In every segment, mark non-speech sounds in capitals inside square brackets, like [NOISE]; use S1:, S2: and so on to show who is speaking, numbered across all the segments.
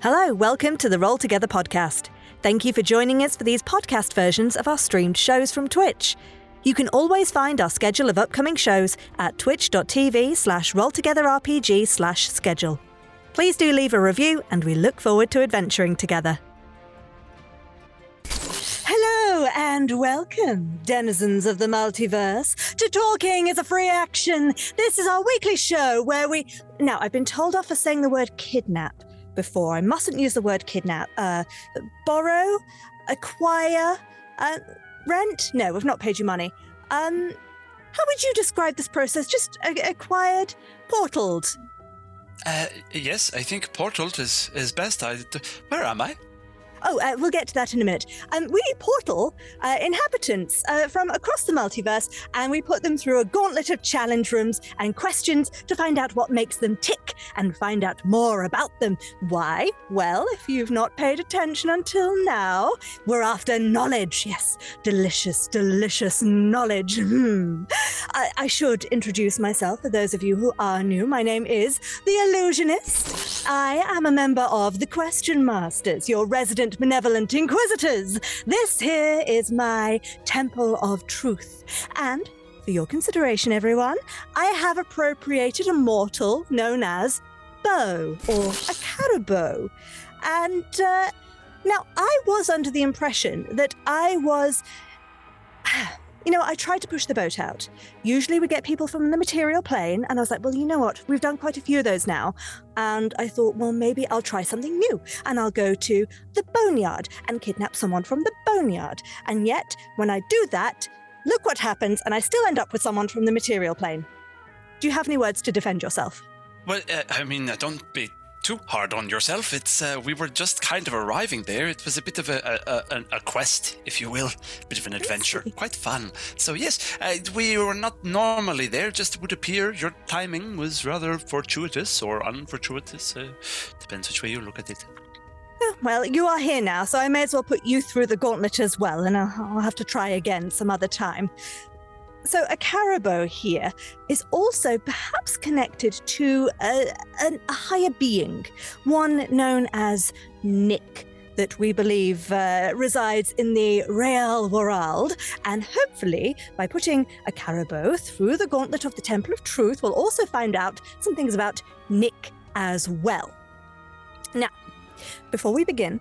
S1: Hello, welcome to the Roll Together podcast. Thank you for joining us for these podcast versions of our streamed shows from Twitch. You can always find our schedule of upcoming shows at twitch.tv slash rolltogetherrpg slash schedule. Please do leave a review and we look forward to adventuring together. Hello and welcome, denizens of the multiverse, to Talking is a Free Action. This is our weekly show where we. Now, I've been told off for saying the word kidnap before. I mustn't use the word kidnap. Uh, borrow, acquire, uh, rent. No, we've not paid you money. Um, how would you describe this process? Just uh, acquired, portaled.
S2: Uh, yes, I think portaled is is best. I, where am I?
S1: Oh, uh, we'll get to that in a minute. Um, we portal uh, inhabitants uh, from across the multiverse, and we put them through a gauntlet of challenge rooms and questions to find out what makes them tick and find out more about them. Why? Well, if you've not paid attention until now, we're after knowledge. Yes, delicious, delicious knowledge. [LAUGHS] Hmm. I-, I should introduce myself for those of you who are new. My name is the Illusionist. I am a member of the Question Masters, your resident benevolent inquisitors. This here is my Temple of Truth. And for your consideration, everyone, I have appropriated a mortal known as Bo or a caribou. And uh, now I was under the impression that I was. [SIGHS] You know, I tried to push the boat out. Usually we get people from the material plane, and I was like, well, you know what? We've done quite a few of those now. And I thought, well, maybe I'll try something new and I'll go to the boneyard and kidnap someone from the boneyard. And yet, when I do that, look what happens, and I still end up with someone from the material plane. Do you have any words to defend yourself?
S2: Well, uh, I mean, uh, don't be too hard on yourself. It's uh, we were just kind of arriving there. It was a bit of a, a, a, quest, if you will, a bit of an adventure, quite fun. So yes, uh, we were not normally there. Just would appear your timing was rather fortuitous or unfortuitous. Uh, depends which way you look at it.
S1: Well, you are here now, so I may as well put you through the gauntlet as well, and I'll, I'll have to try again some other time. So, a caribou here is also perhaps connected to a, an- a higher being, one known as Nick, that we believe uh, resides in the real world. And hopefully, by putting a caribou through the gauntlet of the Temple of Truth, we'll also find out some things about Nick as well. Now, before we begin,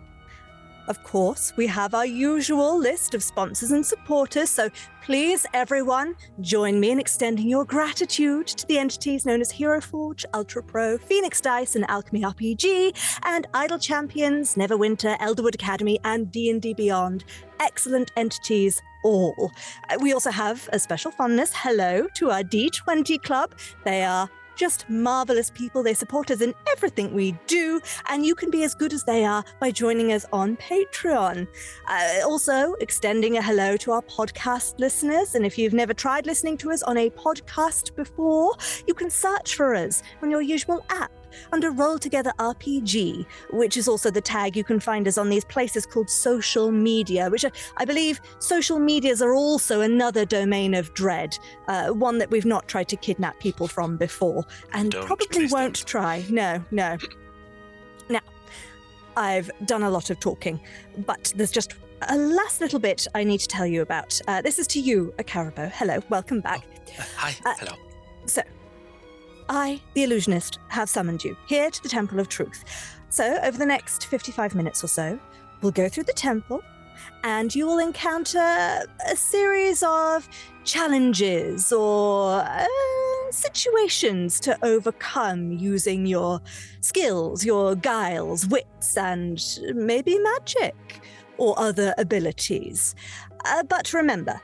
S1: of course, we have our usual list of sponsors and supporters, so please, everyone, join me in extending your gratitude to the entities known as Hero Forge, Ultra Pro, Phoenix Dice, and Alchemy RPG, and Idle Champions, Neverwinter, Elderwood Academy, and D&D Beyond. Excellent entities all. Uh, We also have a special fondness hello to our D20 club. They are just marvelous people. They support us in everything we do, and you can be as good as they are by joining us on Patreon. Uh, also, extending a hello to our podcast listeners. And if you've never tried listening to us on a podcast before, you can search for us on your usual app under Roll Together RPG, which is also the tag you can find us on these places called social media, which I, I believe social medias are also another domain of dread, uh, one that we've not tried to kidnap people from before, and
S2: Don't,
S1: probably won't
S2: don't.
S1: try. No, no. Now, I've done a lot of talking, but there's just a last little bit I need to tell you about. Uh, this is to you, a caribou. Hello, welcome back.
S2: Uh, hi,
S1: Uh,
S2: hello.
S1: So, I, the illusionist, have summoned you here to the Temple of Truth. So, over the next 55 minutes or so, we'll go through the temple and you will encounter a series of challenges or uh, situations to overcome using your skills, your guiles, wits, and maybe magic or other abilities. Uh, but remember,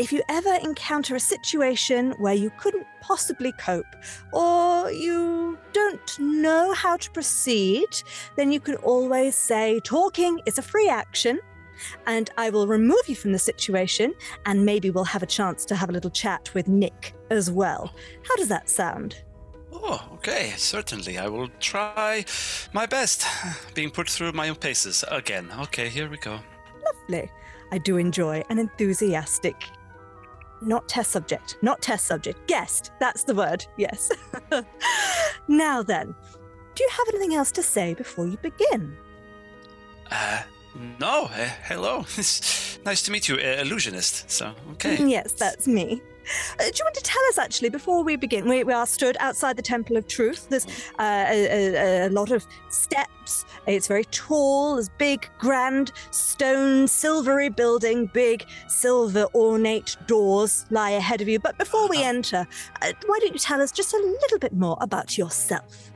S1: if you ever encounter a situation where you couldn't possibly cope or you don't know how to proceed, then you can always say, Talking is a free action, and I will remove you from the situation, and maybe we'll have a chance to have a little chat with Nick as well. How does that sound?
S2: Oh, okay, certainly. I will try my best. Being put through my own paces again. Okay, here we go.
S1: Lovely. I do enjoy an enthusiastic, not test subject, not test subject, guest. That's the word. Yes. [LAUGHS] now then, do you have anything else to say before you begin?
S2: Uh, no. Uh, hello. [LAUGHS] nice to meet you, uh, illusionist. So, okay.
S1: Yes, that's me. Uh, do you want to tell us actually before we begin? We, we are stood outside the Temple of Truth. There's uh, a, a, a lot of steps. It's very tall. There's big, grand stone, silvery building. Big silver ornate doors lie ahead of you. But before we enter, uh, why don't you tell us just a little bit more about yourself?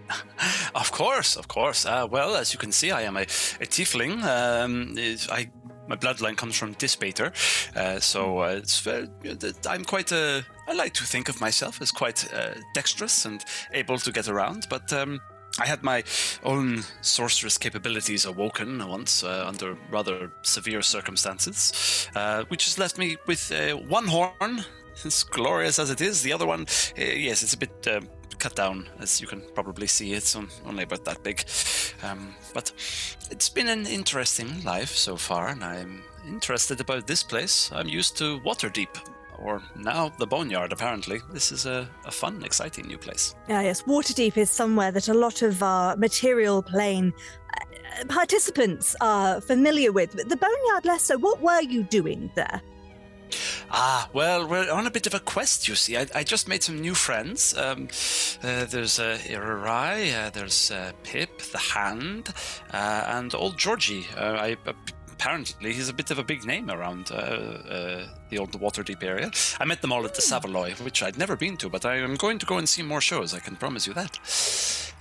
S2: Of course, of course. Uh, well, as you can see, I am a, a tiefling. Um, I my bloodline comes from Dispater, uh, so uh, very, I'm quite. Uh, I like to think of myself as quite uh, dexterous and able to get around, but. Um, I had my own sorceress capabilities awoken once uh, under rather severe circumstances, uh, which has left me with uh, one horn, as glorious as it is. The other one, uh, yes, it's a bit uh, cut down, as you can probably see. It's on, only about that big. Um, but it's been an interesting life so far, and I'm interested about this place. I'm used to Waterdeep, or now the Boneyard, apparently. This is a, a fun, exciting new place.
S1: Ah, yes, Waterdeep is somewhere that a lot of our material plane uh, participants are familiar with. But the Boneyard less so. What were you doing there?
S2: Ah, well, we're on a bit of a quest, you see. I, I just made some new friends. Um, uh, there's uh, Irarai, uh, there's uh, Pip, the Hand, uh, and old Georgie. Uh, I, apparently, he's a bit of a big name around uh, uh, the old Waterdeep area. I met them all at the Savaloy, which I'd never been to, but I am going to go and see more shows, I can promise you that.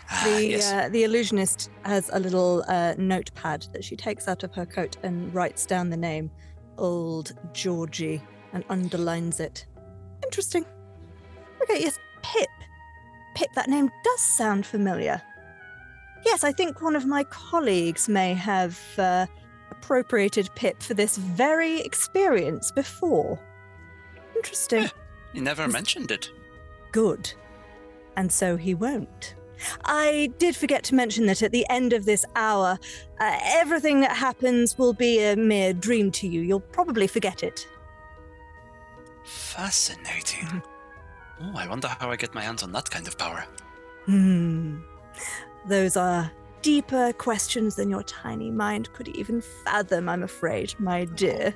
S2: Ah,
S1: The
S2: yes.
S1: uh, the illusionist has a little uh, notepad that she takes out of her coat and writes down the name, Old Georgie, and underlines it. Interesting. Okay, yes, Pip. Pip, that name does sound familiar. Yes, I think one of my colleagues may have uh, appropriated Pip for this very experience before. Interesting.
S2: He never mentioned it.
S1: good. And so he won't. I did forget to mention that at the end of this hour, uh, everything that happens will be a mere dream to you. You'll probably forget it.
S2: Fascinating. Oh, I wonder how I get my hands on that kind of power.
S1: Hmm. Those are deeper questions than your tiny mind could even fathom, I'm afraid, my dear.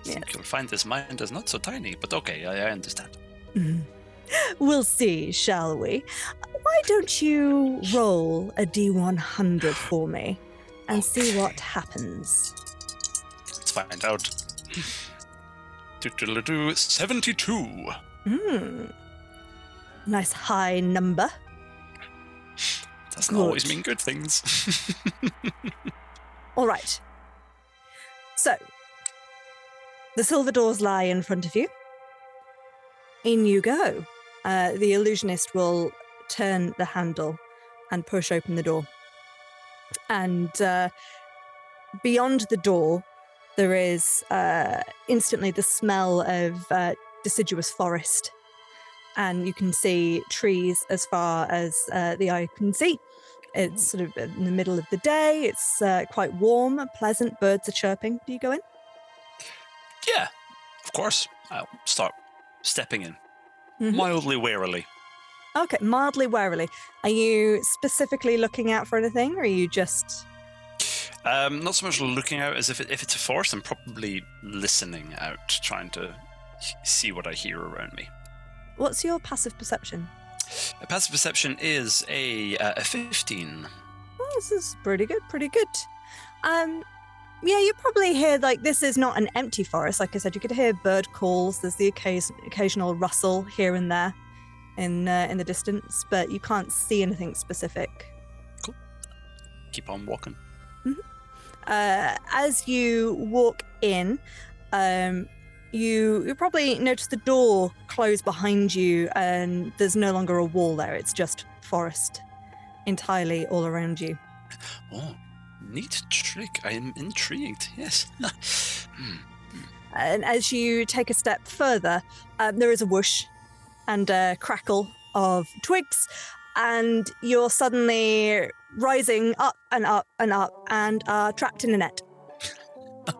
S2: I think you'll find this mind is not so tiny, but okay, I, I understand.
S1: Mhm. [LAUGHS] We'll see, shall we? Why don't you roll a D100 for me and see what happens?
S2: Let's find out. Do-do-do-do, 72.
S1: Hmm. Nice high number.
S2: Doesn't always mean good things. [LAUGHS]
S1: All right. So, the silver doors lie in front of you. In you go. Uh, the illusionist will turn the handle and push open the door. And uh, beyond the door, there is uh, instantly the smell of uh, deciduous forest. And you can see trees as far as uh, the eye can see. It's sort of in the middle of the day. It's uh, quite warm, pleasant. Birds are chirping. Do you go in?
S2: yeah, of course. I'll start stepping in,
S1: Mhm.
S2: mildly warily.
S1: Okay, mildly warily. Are you specifically looking out for anything, or are you just.
S2: Um, not so much looking out as if, it, if it's a forest, I'm probably listening out, trying to see what I hear around me.
S1: What's your passive perception?
S2: A passive perception is a, uh, a 15.
S1: Oh, this is pretty good, pretty good. Um, yeah, you probably hear like this is not an empty forest. Like I said, you could hear bird calls. There's the occasion, occasional rustle here and there in uh, in the distance, but you can't see anything specific. Cool.
S2: Keep on walking.
S1: uh, as you walk in, um, you you probably notice the door close behind you, and there's no longer a wall there. It's just forest entirely all around you.
S2: Oh, neat trick. I am intrigued. Yes. [LAUGHS] Hmm.
S1: And as you take a step further, um, there is a whoosh and a crackle of twigs, and you're suddenly rising up and up and up, and are trapped in a net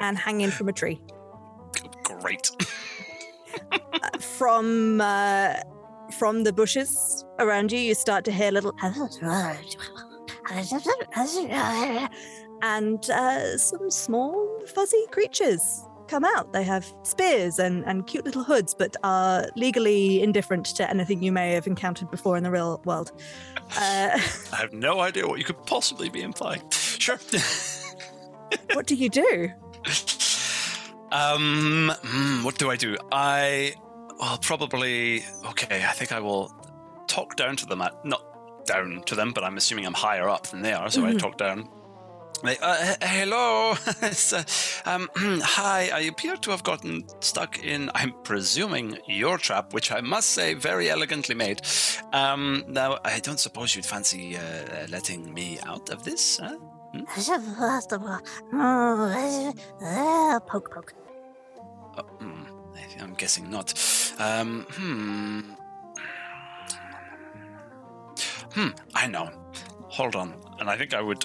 S1: and hanging from a tree.
S2: Great. [LAUGHS]
S1: from uh, from the bushes around you, you start to hear little [LAUGHS] and uh, some small fuzzy creatures come out. They have spears and, and cute little hoods, but are legally indifferent to anything you may have encountered before in the real world. [LAUGHS] Uh,
S2: I have no idea what you could possibly be implying. Sure. [LAUGHS]
S1: what do you do?
S2: Um, hmm, what do I do? I, well, probably. Okay, I think I will talk down to them. At, not down to them, but I'm assuming I'm higher up than they are, so
S1: Mhm.
S2: I talk down. Like, uh, hello. [LAUGHS] Uh, um, [CLEARS THROAT] hi, I appear to have gotten stuck in, I'm presuming, your trap, which I must say, very elegantly made. Um, now, I don't suppose you'd fancy uh, letting me out of this, huh? [LAUGHS] [LAUGHS]
S3: poke, poke.
S2: Oh, hmm, I- I'm guessing not. Um, hmm. Hmm, I know. Hold on. And I think I would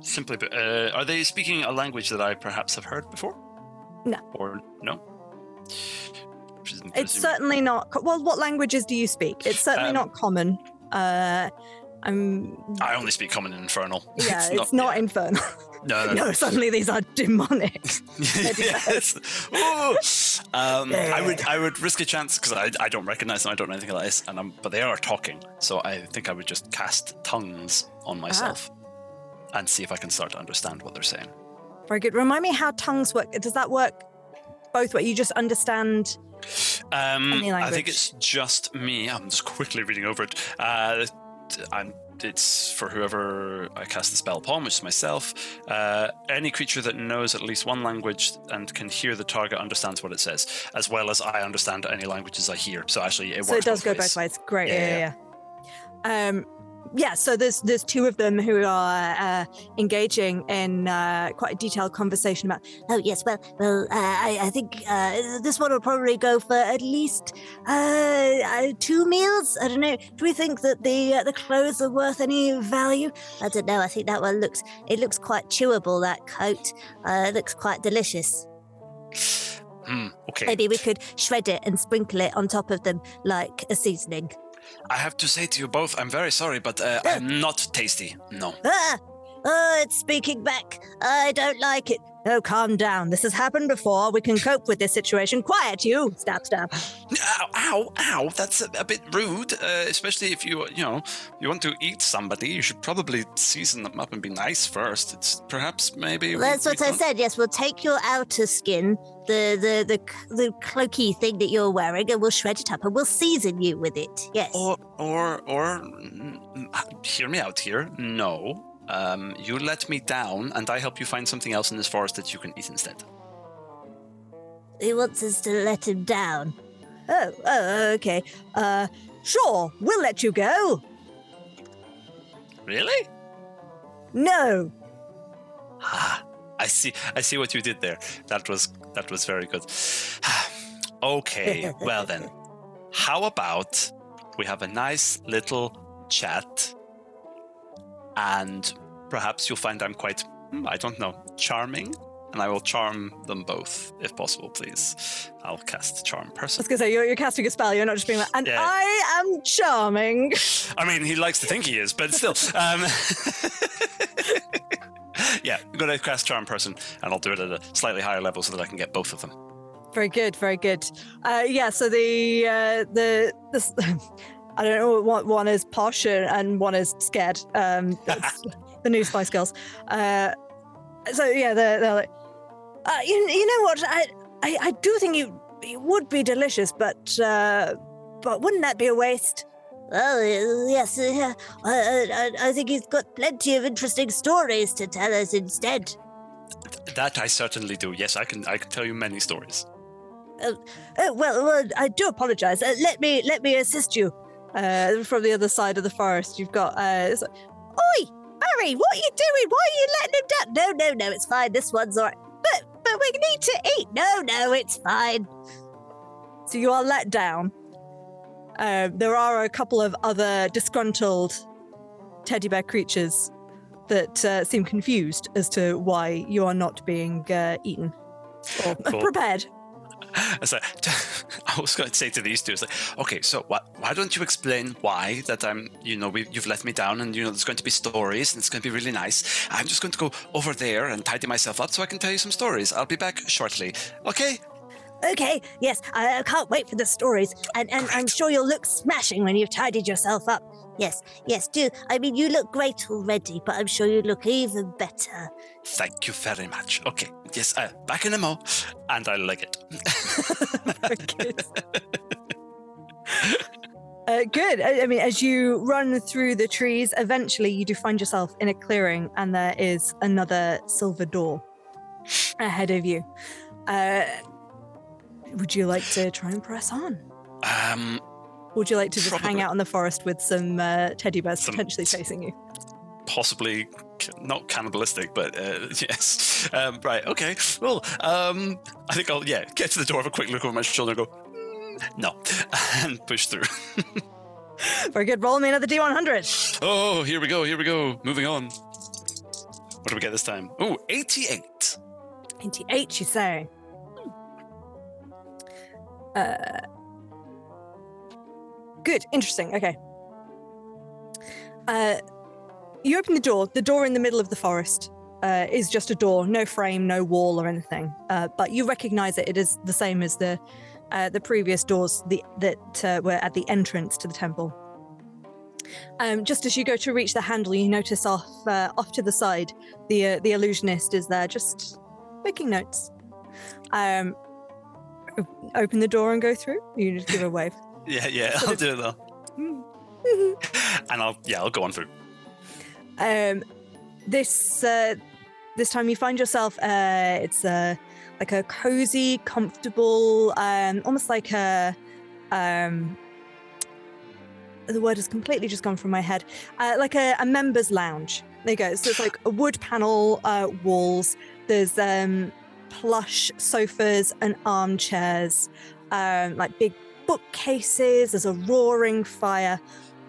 S2: simply. Uh, are they speaking a language that I perhaps have heard before?
S1: No.
S2: Or no?
S1: It's certainly not. co- Well, what languages do you speak? It's certainly
S2: Um,
S1: not common. Uh, I'm.
S2: I only speak common and infernal.
S1: Yeah, [LAUGHS] it's, not,
S2: yeah.
S1: infernal.
S2: No, [LAUGHS] no,
S1: no, suddenly these are demonic. [LAUGHS]
S2: yes. Um, I would I would risk a chance because I, I don't recognize them. I don't know anything like this, and I'm, but they are talking. So I think I would just cast tongues on myself and see if I can start to understand what they're saying.
S1: Very good. Remind me how tongues work. Does that work both ways? You just understand.
S2: Um, I think it's just me. I'm just quickly reading over it. Uh, I'm, it's for whoever I cast the spell upon, which is myself. Uh, any creature that knows at least one language and can hear the target understands what it says, as well as I understand any languages I hear. So actually, it
S1: so
S2: works
S1: it does
S2: both
S1: go
S2: ways.
S1: both ways. Great.
S2: Yeah,
S1: Yeah, yeah, yeah. Um, yeah. So there's there's two of them who are uh, engaging in uh, quite a detailed conversation about.
S3: Oh yes, well, well, uh, I, I think uh, this one will probably go for at least uh, uh, two meals. I don't know. Do we think that the uh, the clothes are worth any value? I don't know. I think that one looks it looks quite chewable. That coat uh, it looks quite delicious.
S2: Hmm, okay.
S3: Maybe we could shred it and sprinkle it on top of them like a seasoning.
S2: I have to say to you both, I'm very sorry, but uh, I'm not tasty. No.
S3: Ah, oh, it's speaking back. I don't like it.
S1: Oh, calm down. This has happened before. We can cope with this situation. Quiet, you. Stab, stab.
S2: Ow, ow, ow. That's a, a bit rude, uh, especially if you, you know, you want to eat somebody. You should probably season them up and be nice first. It's perhaps maybe. we-
S3: That's
S2: we
S3: what I
S2: don't-
S3: said. Yes, we'll take your outer skin, the the the the cloaky thing that you're wearing, and we'll shred it up and we'll season you with it. Yes.
S2: Or, or, or, mm, mm, hear me out here. No. Um, you let me down, and I help you find something else in this forest that you can eat instead.
S3: He wants us to let him down.
S1: Oh, oh, okay. Uh, sure. We'll let you go.
S2: Really?
S1: No.
S2: Ah, I see. I see what you did there. That was that was very good. [SIGHS] okay, well then, [LAUGHS] how about we have a nice little chat, and perhaps you'll find I'm quite, hmm, I don't know, charming, and I will charm them both if possible, please. I'll cast charm person.
S1: I was going to say, you're, you're casting a spell. You're not just being like, and
S2: Yeah.
S1: I am charming.
S2: I mean, he likes to think he is, but still. Um, [LAUGHS] yeah, I'm gonna cast charm person, and I'll do it at a slightly higher level so that I can get both of them.
S1: Very good, very good. Uh, yeah, so the uh, the this, [LAUGHS] I don't know what one is posh and, and one is scared. Um, [LAUGHS] that's the new Spice Girls. Uh, so yeah, they're, they're like, uh, you, you know what? I, I I do think you it would be delicious, but uh, but wouldn't that be a waste?
S3: Well, uh, yes, uh, I, I, I think he's got plenty of interesting stories to tell us instead.
S2: That I certainly do. Yes, I can. I can tell you many stories.
S1: Oh, well, well, I do apologize. Uh, let me let me assist you. Uh, from the other side of the forest, you've got. Uh, it's like, Oi, Barry, what are you doing? Why are you letting him down? No, no, no, it's fine. This one's all right. But but we need to eat. No, no, it's fine. So you are let down. Uh, there are a couple of other disgruntled teddy bear creatures that uh, seem confused as to why you are not being uh, eaten or
S2: Cool.
S1: prepared. [LAUGHS]
S2: Like, [LAUGHS] I was going to say to these two, it's like, okay, so what, why don't you explain why that I'm, you know, we, you've let me down and, you know, there's going to be stories and it's going to be really nice. I'm just going to go over there and tidy myself up so I can tell you some stories. I'll be back shortly. Okay?
S3: Okay, yes, I, I can't wait for the stories, and, and I'm sure you'll look smashing when you've tidied yourself up. Yes, yes, do. I mean, you look great already, but I'm sure you look even better.
S2: Thank you very much. Okay. Yes, uh, back in a mo. And I like it. [LAUGHS]
S1: Good. [LAUGHS] Uh, good. I, I mean, as you run through the trees, eventually you do find yourself in a clearing, and there is another silver door ahead of you. Uh, would you like to try and press on?
S2: Um,
S1: Or would you like to just hang out in the forest with some uh, teddy bears
S2: Some-
S1: potentially chasing you?
S2: possibly not cannibalistic, but uh, [LAUGHS] yes. Um, right. Okay. Well, um, I think I'll yeah get to the door, have a quick look over my shoulder, and go "Mm, no, [LAUGHS] and push through. [LAUGHS]
S1: Very good. Roll me another D100.
S2: Oh, here we go. Here we go. Moving on. What do we get this time? Oh, 88.
S1: 88, you say? Uh, good, interesting. Okay. Uh, you open the door. The door in the middle of the forest uh, is just a door, no frame, no wall or anything. Uh, but you recognize it. It is the same as the uh, the previous doors the, that uh, were at the entrance to the temple. Um, just as you go to reach the handle, you notice off uh, off to the side the uh, the illusionist is there, just making notes. Um, open the door and go through. You just give a wave. [LAUGHS]
S2: Yeah, yeah. I'll do it though. [LAUGHS] And I'll yeah, I'll go on through.
S1: um, this uh, this time you find yourself. Uh, it's uh, like a cozy, comfortable, um, almost like a. Um, the word has completely just gone from my head. Uh, like a, a members' lounge. There you go. So it's like a wood panel uh, walls. There's um, plush sofas and armchairs, um, like big bookcases. There's a roaring fire,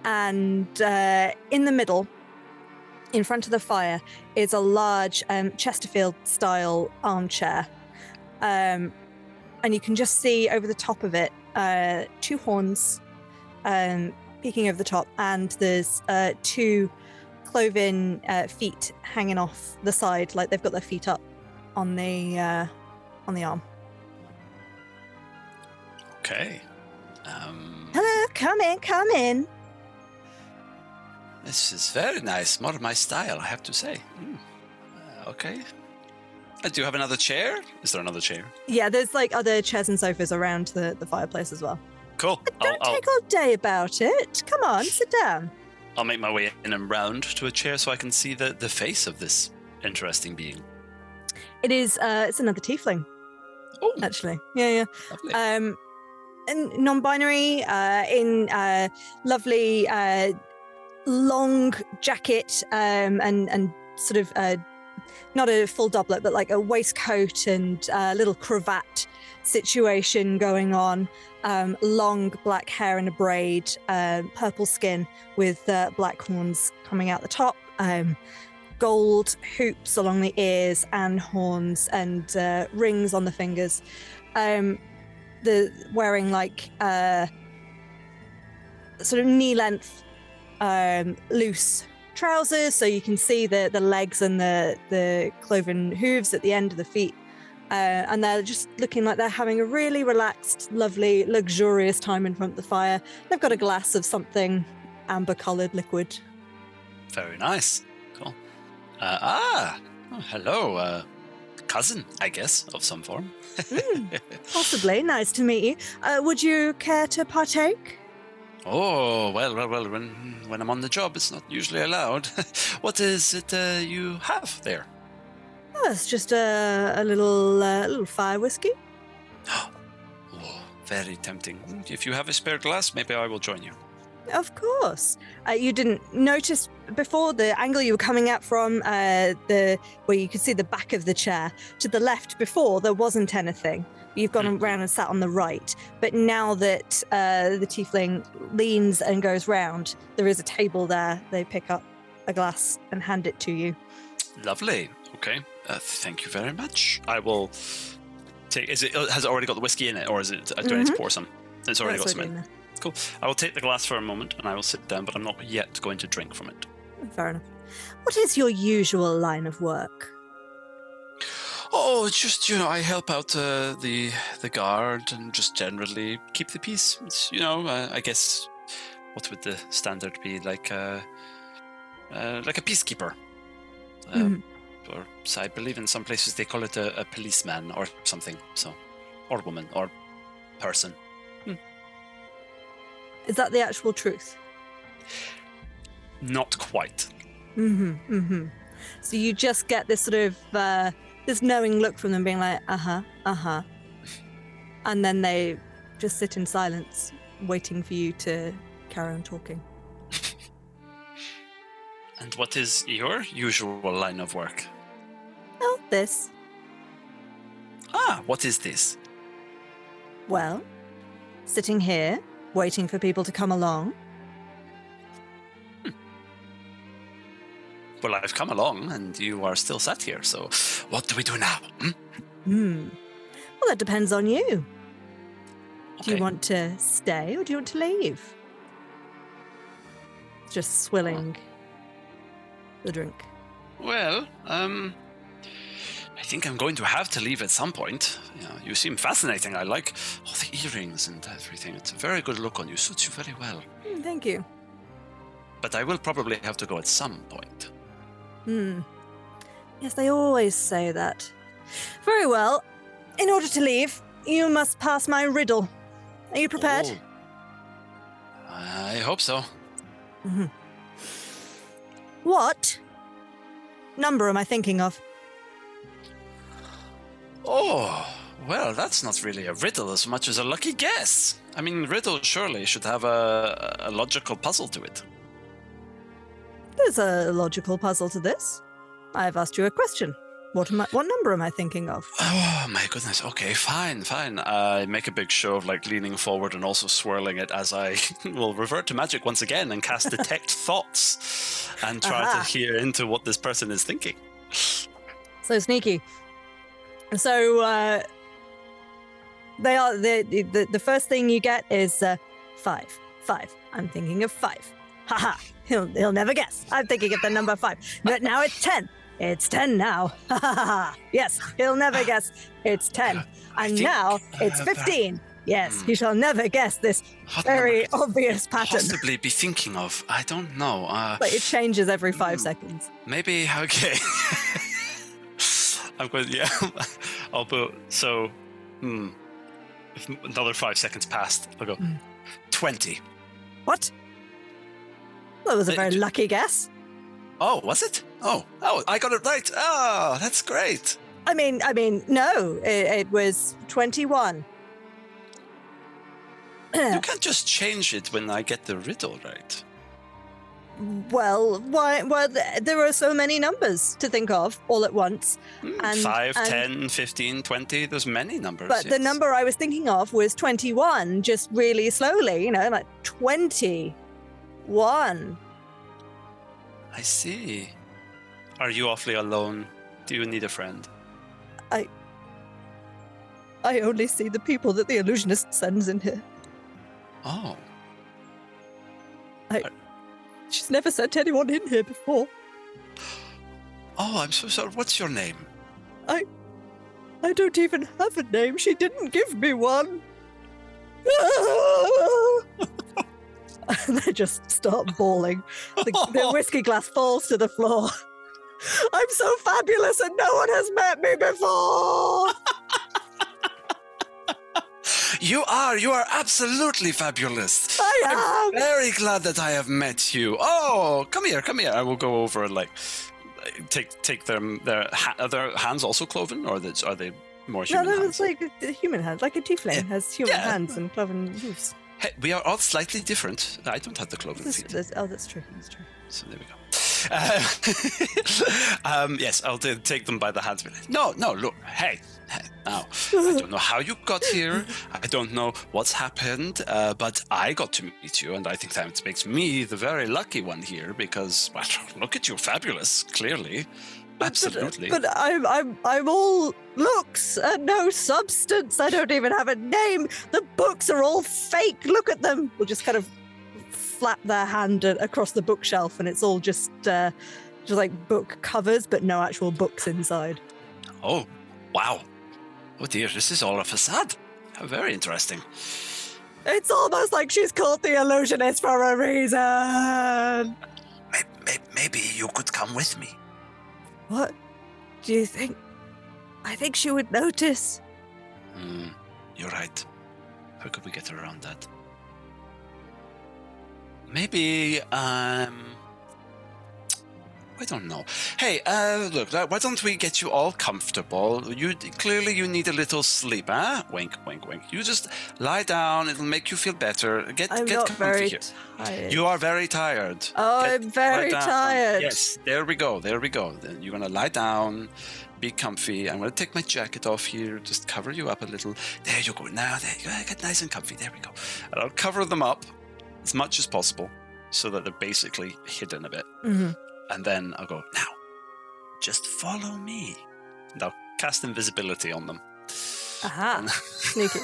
S1: and uh, in the middle, in front of the fire, is a large um, Chesterfield-style armchair, um, and you can just see over the top of it uh, two horns um, peeking over the top, and there's uh, two cloven uh, feet hanging off the side, like they've got their feet up on the uh, on the arm.
S2: Okay. Um,
S1: Hello, come in, come in.
S2: this is very nice. More of my style, I have to say. Mm. Uh, okay. Uh, do you have another chair? Is there another chair?
S1: Yeah, there's like other chairs and sofas around the, the fireplace as well.
S2: Cool. I'll,
S1: Don't
S2: I'll,
S1: take all day about it. Come on, sit down.
S2: I'll make my way in and round to a chair so I can see the, the face of this interesting being.
S1: It is uh it's another tiefling,
S2: Oh,
S1: actually. Yeah, yeah.
S2: lovely.
S1: um non-binary uh in uh lovely uh long jacket um and and sort of uh not a full doublet but like a waistcoat and a little cravat situation going on. Um long black hair in a braid um purple skin with uh, black horns coming out the top um gold hoops along the ears and horns and uh, rings on the fingers. Um the wearing like uh sort of knee length um loose trousers so you can see the the legs and the the cloven hooves at the end of the feet uh, and they're just looking like they're having a really relaxed lovely luxurious time in front of the fire they've got a glass of something amber colored liquid
S2: Very nice. Cool. Uh, ah, oh, hello. Uh, cousin, I guess, of some form.
S1: Mm, possibly nice to meet you uh, would you care to partake
S2: Oh, well, well, well. When when I'm on the job, it's not usually allowed. [LAUGHS] what is it uh, you have there?
S1: oh, it's just a, a little uh, little fire whiskey [GASPS]
S2: Oh, very tempting. If you have a spare glass, maybe I will join you.
S1: Of course. Uh, you didn't notice before the angle you were coming at from uh, the where you could see the back of the chair to the left. Before there wasn't anything. You've gone
S2: Mhm.
S1: around and sat on the right. But now that uh, the tiefling leans and goes round, there is a table there. They pick up a glass and hand it to you.
S2: Lovely. Okay. Uh, thank you very much. I will take. Is it has it already got the whiskey in it, or is it? uh, Do I need to pour some? It's already
S1: That's
S2: got some in
S1: there.
S2: Cool. I will take the glass for a moment and I will sit down, but I'm not yet going to drink from it.
S1: Fair enough. What is your usual line of work?
S2: Oh, it's just you know, I help out uh, the the guard and just generally keep the peace. It's, you know, uh, I guess what would the standard be like? Uh, uh, like a peacekeeper. Uh,
S1: Mhm.
S2: Or so I believe in some places they call it a, a policeman or something. So, or woman or person.
S1: Is that the actual truth?
S2: Not quite.
S1: Mm-hmm. Mm-hmm. So you just get this sort of uh, this knowing look from them, being like, uh huh, uh huh, and then they just sit in silence, waiting for you to carry on talking. [LAUGHS]
S2: And what is your usual line of work?
S1: Oh, this.
S2: Ah, what is this?
S1: Well, sitting here, waiting for people to come along.
S2: Well, I've come along and you are still sat here, so what do we do now? Hmm?
S1: Hmm. Well, that depends on you. Do you want to stay or do you want to leave? Just swilling the drink.
S2: Well, um, I think I'm going to have to leave at some point. You, know, you seem fascinating. I like all the earrings and everything. It's a very good look on you. Suits you very well.
S1: Hmm, thank you.
S2: But I will probably have to go at some point.
S1: Hmm. Yes, they always say that. Very well. In order to leave, you must pass my riddle. Are you prepared?
S2: Oh. I hope so. Hmm.
S1: What number am I thinking of?
S2: Oh, well, that's not really a riddle as much as a lucky guess. I mean, riddle surely should have a, a logical puzzle to it.
S1: There's a logical puzzle to this. I've asked you a question. What am I, what number am I thinking of?
S2: Oh my goodness. Okay, fine, fine. I make a big show of like leaning forward and also swirling it as I [LAUGHS] will revert to magic once again and cast [LAUGHS] detect thoughts and try
S1: Aha.
S2: to hear into what this person is thinking.
S1: So sneaky. So uh, they are the, the the first thing you get is uh, five. Five. I'm thinking of five. Haha. He'll he'll never guess. I'm thinking of the number five. But now it's ten. It's ten now. [LAUGHS] Ha ha ha. Yes, he'll never guess. It's ten. And now it's
S2: uh, that-
S1: fifteen. Yes,
S2: Hmm.
S1: he shall never guess this
S2: number
S1: very obvious pattern.
S2: Possibly be thinking of. I don't know. Uh,
S1: But it changes every five
S2: Hmm.
S1: seconds.
S2: Maybe okay. [LAUGHS] I'm going. [LAUGHS] Yeah, I'll put. So, hmm. If another five seconds passed, I'll go.
S1: Hmm.
S2: Twenty.
S1: What? That was a
S2: Uh,
S1: very
S2: j-
S1: lucky guess.
S2: Oh, was it? Oh, oh, I got it right. Oh, that's great.
S1: I mean, I mean, no, it, it was 21.
S2: You [CLEARS THROAT] can't just change it when I get the riddle right.
S1: Well, why? Well, there are so many numbers to think of all at once.
S2: Hmm,
S1: And-
S2: 5,
S1: and-
S2: 10, 15, 20. There's many numbers.
S1: But the number I was thinking of was 21, just really slowly, you know, like 21.
S2: I see. Are you awfully alone? Do you need a friend?
S1: I I only see the people that the illusionist sends in here.
S2: Oh,
S1: She's never sent anyone in here before.
S2: oh, I'm so sorry. What's your name?
S1: I I don't even have a name. She didn't give me one. [LAUGHS] and they just start bawling. The, the [LAUGHS] whiskey glass falls to the floor. [LAUGHS] I'm so fabulous and no one has met me before.
S2: You are. You are absolutely fabulous.
S1: I am.
S2: Very glad that I have met you. Oh, come here, come here. I will go over and like take take them. Their ha- are their hands also cloven, or that's- are they more
S1: No,
S2: human
S1: that
S2: hands?
S1: was like a, human hand, like a tiefling
S2: Yeah.
S1: has human
S2: Yeah.
S1: hands and cloven hooves.
S2: Hey, we are all slightly different. I don't have the cloven
S1: This-
S2: feet,
S1: this- oh, that's true. That's true.
S2: so there we go. Uh, [LAUGHS] um, yes, I'll t- take them by the hands. No, no, look, hey, now I don't know how you got here. I don't know what's happened, uh, but I got to meet you, and I think that makes me the very lucky one here because, well, [LAUGHS] look at you, fabulous, clearly. Absolutely.
S1: But, but I'm I'm I'm all looks and no substance. I don't even have a name. The books are all fake. Look at them. We'll just kind of flap their hand across the bookshelf, and it's all just uh, just like book covers, but no actual books inside.
S2: Oh, wow. Oh dear, this is all a facade. How very interesting.
S1: It's almost like she's called the illusionist for a reason.
S2: Maybe, maybe you could come with me.
S1: What do you think? I think she would notice.
S2: Hmm, you're right. How could we get around that? Maybe, um. I don't know. Hey, uh, look, why don't we get you all comfortable? You clearly you need a little sleep, huh? Wink, wink, wink. You just lie down. It'll make you feel better. Get
S1: I'm
S2: get comfy
S1: very
S2: here.
S1: tired.
S2: You are very tired.
S1: Oh,
S2: Get-
S1: I'm very tired.
S2: Yes, there we go. There we go. Then you're gonna lie down, be comfy. I'm gonna take my jacket off here, just cover you up a little. There you go. Now, there you go. Get nice and comfy. There we go. And I'll cover them up as much as possible, so that they're basically hidden a bit.
S1: Mhm.
S2: And then I'll go now. Just follow me, and I'll cast invisibility on them.
S1: Aha, [LAUGHS] sneaky.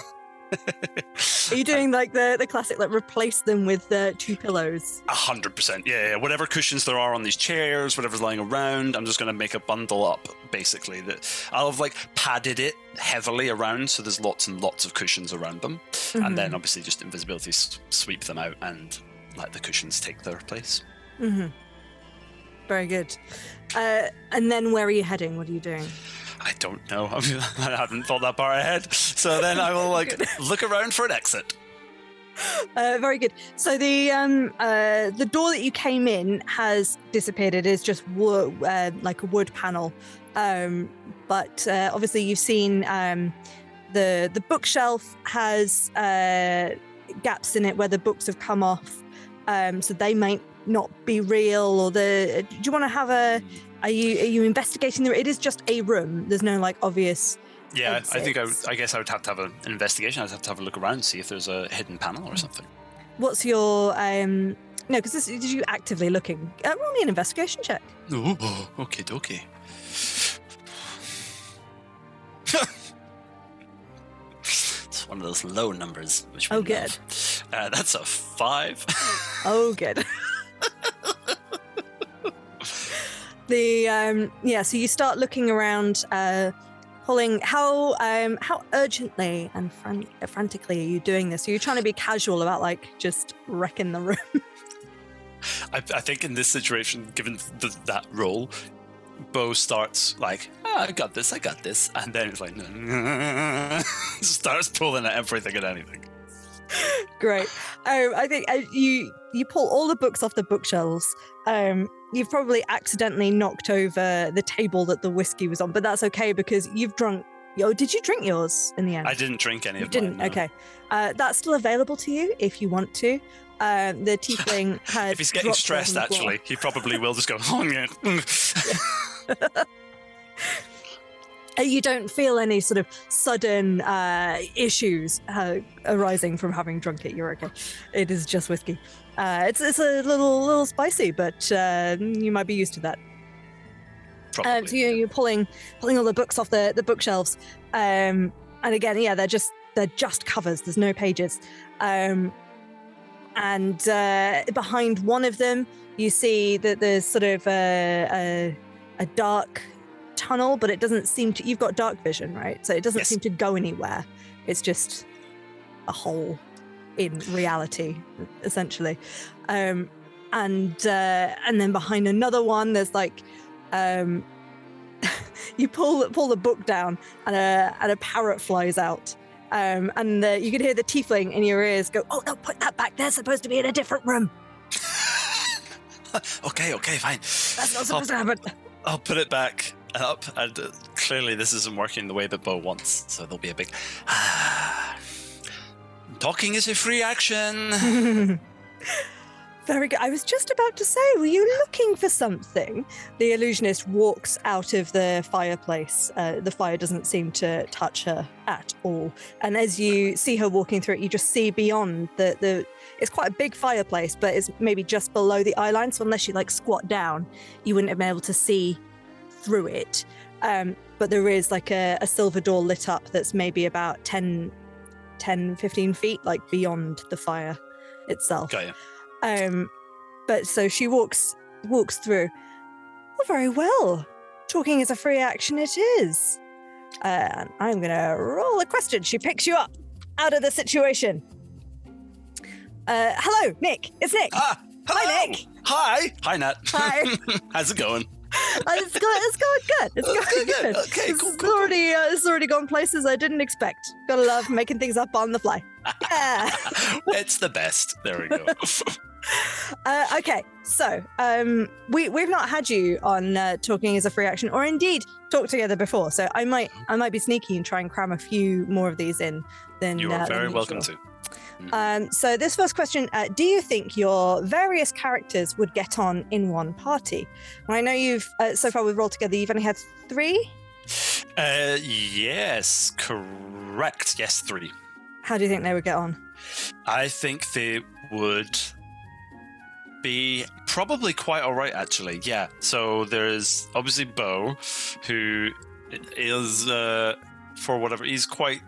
S1: [LAUGHS] Are you doing like the, the classic, like replace them with uh, two pillows?
S2: A hundred percent. Yeah, yeah. Whatever cushions there are on these chairs, whatever's lying around, I'm just going to make a bundle up. Basically, that I'll have like padded it heavily around, so there's lots and lots of cushions around them, and then obviously just invisibility s- sweep them out and let the cushions take their place.
S1: hmm Very good. Uh, and then where are you heading? What are you doing?
S2: I don't know. [LAUGHS] I haven't thought that far ahead. So then I will like [LAUGHS] look around for an exit.
S1: Uh, very good. So the um uh the door that you came in has disappeared. It is just wood, uh, like a wood panel. Um, but uh, obviously you've seen um the the bookshelf has uh gaps in it where the books have come off. Um, so they might not be real. Or the do you want to have a? Are you are you investigating the? It is just a room. There's no like obvious.
S2: Yeah, I think I, would- I guess I would have to have an investigation. I'd have to have a look around, see if there's a hidden panel or something.
S1: What's your um? No, because this did you actively looking? Uh, roll me an investigation check.
S2: Ooh, okay, okay. [LAUGHS] it's one of those low numbers, which we
S1: Oh,
S2: love.
S1: good.
S2: Uh, that's a five. [LAUGHS]
S1: Oh, good. [LAUGHS] the um, yeah. So you start looking around, uh, pulling. How um, how urgently and fran- frantically are you doing this? Are you trying to be casual about like just wrecking the room? [LAUGHS]
S2: I, I think in this situation, given th- that role, Bo starts like, "Ah, I got this, I got this, and then it's like, [LAUGHS] starts pulling at everything and anything. [LAUGHS]
S1: Great. Um, I think uh, you you pull all the books off the bookshelves. Um, you've probably accidentally knocked over the table that the whiskey was on, but that's okay because you've drunk. Oh, did you drink yours in the end?
S2: I didn't drink any
S1: You
S2: of
S1: didn't.
S2: mine. no.
S1: Okay, uh, that's still available to you if you want to. Um, the tiefling has. [LAUGHS]
S2: If he's getting stressed,
S1: on the floor.
S2: actually, he probably will just go, oh, yeah. [LAUGHS]
S1: You don't feel any sort of sudden uh, issues uh, arising from having drunk it. You're okay. It is just whiskey. Uh, it's it's a little little spicy, but uh, you might be used to that.
S2: probably.
S1: Um, so you, you're pulling pulling all the books off the, the bookshelves, um, and again, yeah, they're just they're just covers. There's no pages, um, and uh, behind one of them, you see that there's sort of a, a, a dark tunnel, but it doesn't seem to. You've got dark vision, right? So it doesn't
S2: Yes.
S1: seem to go anywhere. It's just a hole in reality, essentially. Um, and uh, and then behind another one, there's like um, [LAUGHS] you pull pull the book down, and a and a parrot flies out. Um, and the, you can hear the tiefling in your ears go, "Oh no, put that back. They're supposed to be in a different room. [LAUGHS]
S2: okay, okay, fine.
S1: That's not
S2: I'll,
S1: supposed to happen."
S2: I'll put it back up, and uh, clearly this isn't working the way that Bo wants, so there'll be a big. [SIGHS] Talking is a free action. [LAUGHS]
S1: Very good. I was just about to say, were you looking for something? The illusionist walks out of the fireplace. Uh, the fire doesn't seem to touch her at all. And as you see her walking through it, you just see beyond the the. It's quite a big fireplace, but it's maybe just below the eye line. So unless you like squat down, you wouldn't have been able to see through it. Um, but there is like a, a silver door lit up that's maybe about 10, 10, 15 feet, like beyond the fire itself.
S2: Got you.
S1: Um, but so she walks walks through. Oh, very well. Talking is a free action. It is. Uh, I'm gonna roll a question. She picks you up out of the situation. Uh, hello, Nick. It's Nick.
S2: Ah,
S1: Hi. Nick.
S2: Hi. Hi, Nat.
S1: Hi. [LAUGHS]
S2: How's it going?
S1: Uh, it's going. It's going good. It's going
S2: good.
S1: good.
S2: Okay,
S1: It's
S2: cool, cool, cool.
S1: already. Uh, it's already gone places I didn't expect. Gotta love making things up on the fly. Yeah. [LAUGHS]
S2: it's the best. There we go. [LAUGHS] [LAUGHS]
S1: Uh, okay, so um, we we've not had you on uh, talking as a free action, or indeed talked together before. So I might I might be sneaky and try and cram a few more of these in. Than
S2: you
S1: uh,
S2: are
S1: than
S2: very welcome to.
S1: Um, so this first question: uh, Do you think your various characters would get on in one party? Well, I know you've uh, so far we've rolled together. You've only had three.
S2: Uh, yes, correct. Yes, three.
S1: How do you think they would get on?
S2: I think they would be probably quite all right, actually. Yeah. So there's obviously Bo, who is, uh, for whatever, he's quite.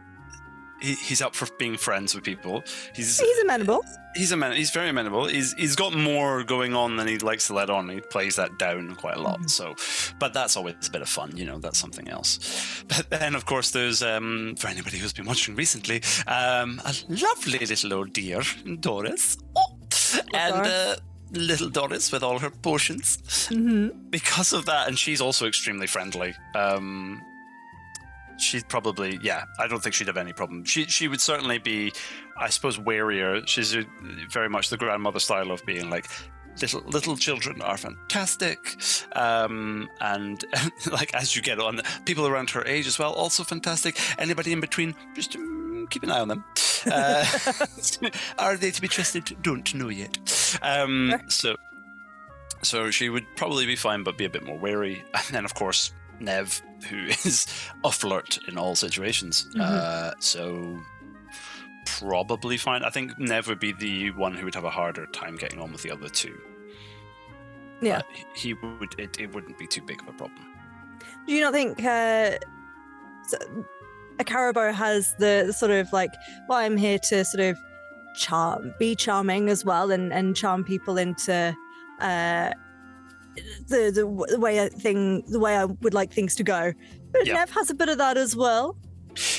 S2: He, he's up for being friends with people. He's
S1: He's amenable.
S2: he's a he's very amenable. He's he's got more going on than he likes to let on. He plays that down quite a lot.
S1: Mhm.
S2: So, but that's always a bit of fun, you know. That's something else. But then, of course, there's um, for anybody who's been watching recently, um, a lovely little old dear, Doris, oh, and uh, little Doris with all her potions.
S1: Mm-hmm.
S2: Because of that, and she's also extremely friendly. Um, she'd probably yeah i don't think she'd have any problem. She she would certainly be i suppose warier. She's uh very much the grandmother style of being like little little children are fantastic. Um and [LAUGHS] like as you get on people around her age as well also fantastic. Anybody in between just mm, keep an eye on them. Uh, [LAUGHS] are they to be trusted? Don't know yet. Um so so she would probably be fine but be a bit more wary. [LAUGHS] And then of course Nev, who [LAUGHS] is a flirt in all situations.
S1: Mhm.
S2: Uh, so probably fine. I think Nev would be the one who would have a harder time getting on with the other two.
S1: Yeah.
S2: But he he would. It, it wouldn't be too big of a problem.
S1: Do you not think uh, a Carabo has the, the sort of like, well, I'm here to sort of charm, be charming as well, and and charm people into uh, the, the the way I thing, the way I would like things to go. But
S2: Yeah.
S1: Nev has a bit of that as well.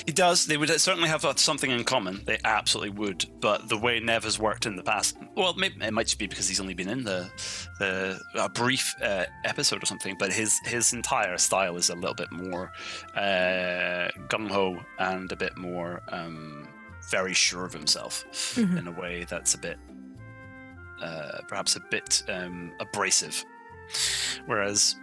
S2: He does. They would certainly have something in common. They absolutely would. But the way Nev has worked in the past, well, maybe, it might just be because he's only been in the the a brief uh, episode or something. But his his entire style is a little bit more uh, gung ho and a bit more um, very sure of himself
S1: Mhm.
S2: in a way that's a bit uh, perhaps a bit um, abrasive. Whereas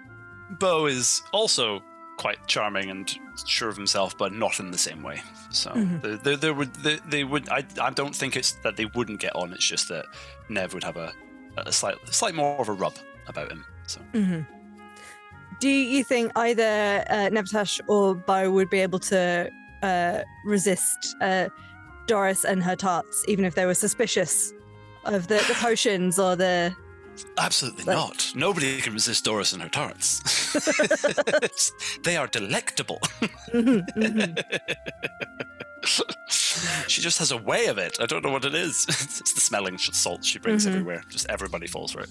S2: Bo is also quite charming and sure of himself, but not in the same way. So
S1: Mhm.
S2: there, there, there would they, they would I, I don't think it's that they wouldn't get on. It's just that Nev would have a a slight slight more of a rub about him. So
S1: hmm Do you think either uh, Nevatash or Bo would be able to uh, resist uh, Doris and her tarts, even if they were suspicious of the, the potions or the?
S2: Absolutely
S1: Like-
S2: not. Nobody can resist Doris and her tarts. [LAUGHS] they are delectable. [LAUGHS] She just has a way of it. I don't know what it is. [LAUGHS] it's the smelling salt she brings
S1: Mhm.
S2: everywhere. Just everybody falls for it.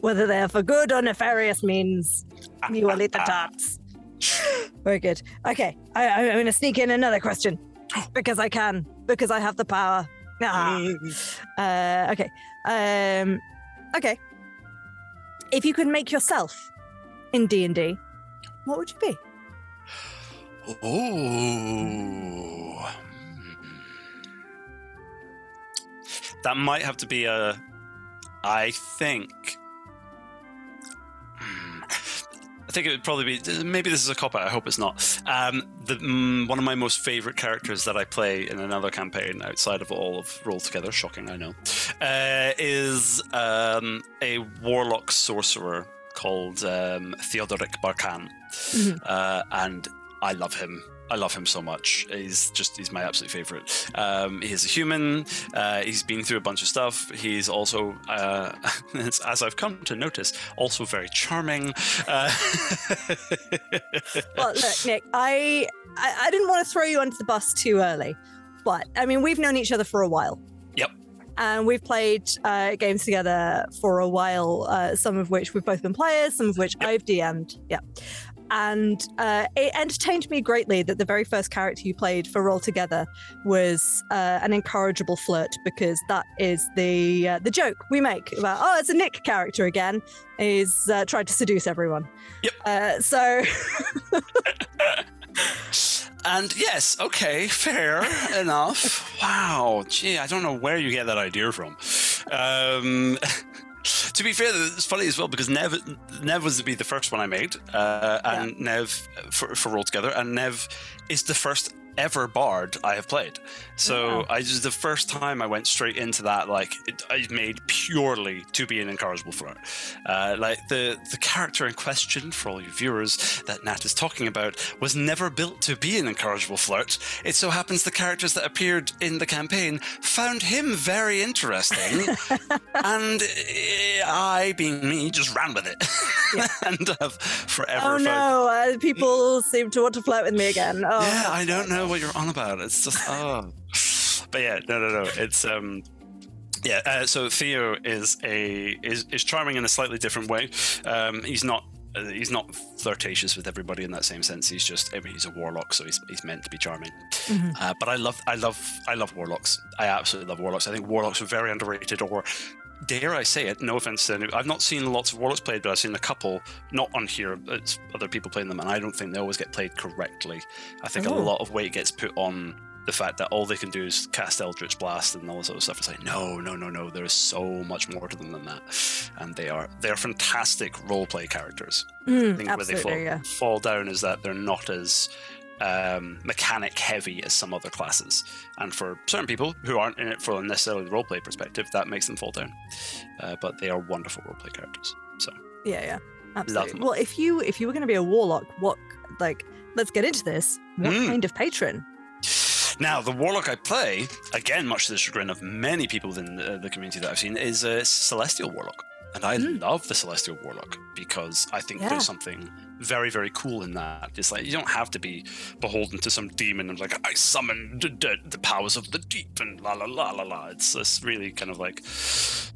S1: Whether they are for good or nefarious means, you will eat the tarts. Very good. Okay, I, I- I'm going to sneak in another question [GASPS] because I can, because I have the power. Ah. Uh, okay. Um, okay. If you could make yourself in D and D, what would you be?
S2: Oh. That might have to be a. I think. I think it would probably be. Maybe this is a cop out. I hope it's not. Um, the mm, one of my most favorite characters that I play in another campaign outside of all of Roll Together, shocking, I know, uh, is um, a warlock sorcerer called um, Theodoric Barkan
S1: Mhm.
S2: uh, and I love him I love him so much. He's just he's my absolute favorite. Um, he's a human. Uh, he's been through a bunch of stuff. He's also, uh, [LAUGHS] as I've come to notice, also very charming. Uh, [LAUGHS]
S1: well, look, Nick, I, I I didn't want to throw you under the bus too early, but I mean we've known each other for a while.
S2: Yep.
S1: And we've played uh, games together for a while, uh, some of which we've both been players, some of which
S2: Yep.
S1: I've DM'd. Yeah. And uh, it entertained me greatly that the very first character you played for Roll Together was uh, an incorrigible flirt because that is the uh, the joke we make about oh it's a Nick character again he's uh, tried to seduce everyone.
S2: Yep.
S1: Uh, so [LAUGHS]
S2: and yes, okay, fair enough. Wow, gee, I don't know where you get that idea from. Um, [LAUGHS] to be fair, it's funny as well because Nev Nev was to be the first one I made, uh, and Nev for, for Roll Together, and Nev is the first ever bard I have played. So
S1: Wow.
S2: I just the first time I went straight into that, like it, I made purely to be an incorrigible flirt. Uh, like the the character in question for all you viewers that Nat is talking about was never built to be an incorrigible flirt. It so happens the characters that appeared in the campaign found him very interesting, [LAUGHS] and eh, I, being me, just ran with it [LAUGHS] and have forever.
S1: oh
S2: found-
S1: no, uh, people seem to want to flirt with me again. Oh.
S2: yeah, I don't know what you're on about. It's just oh, but yeah, no, no, no. It's um, yeah. Uh, so Theo is a is is charming in a slightly different way. Um, he's not. Uh, he's not flirtatious with everybody in that same sense. He's just, I mean, he's a warlock, so he's, he's meant to be charming.
S1: Mhm.
S2: Uh, but I love, I love, I love warlocks. I absolutely love warlocks. I think warlocks are very underrated, or dare I say it? No offense to any, I've not seen lots of warlocks played, but I've seen a couple, not on here. It's other people playing them, and I don't think they always get played correctly. I think a
S1: Oh.
S2: lot of weight gets put on the fact that all they can do is cast Eldritch Blast and all this other stuff. It's like, no, no, no, no. There is so much more to them than that, and they are they're fantastic roleplay characters.
S1: Mm,
S2: I think where they fall,
S1: yeah.
S2: fall down is that they're not as um, mechanic heavy as some other classes. And for certain people who aren't in it for necessarily the roleplay perspective, that makes them fall down. Uh, but they are wonderful roleplay characters. So
S1: Yeah, yeah, absolutely. Well, if you if you were going to be a warlock, what like let's get into this. What
S2: Mm.
S1: kind of patron?
S2: Now the warlock I play, again, much to the chagrin of many people within the, the community that I've seen, is a celestial warlock. And I
S1: Mm.
S2: love the celestial warlock because I think
S1: Yeah.
S2: there's something very, very cool in that. It's like you don't have to be beholden to some demon and like I summon the, the, the powers of the deep and la la la la la. It's this really kind of like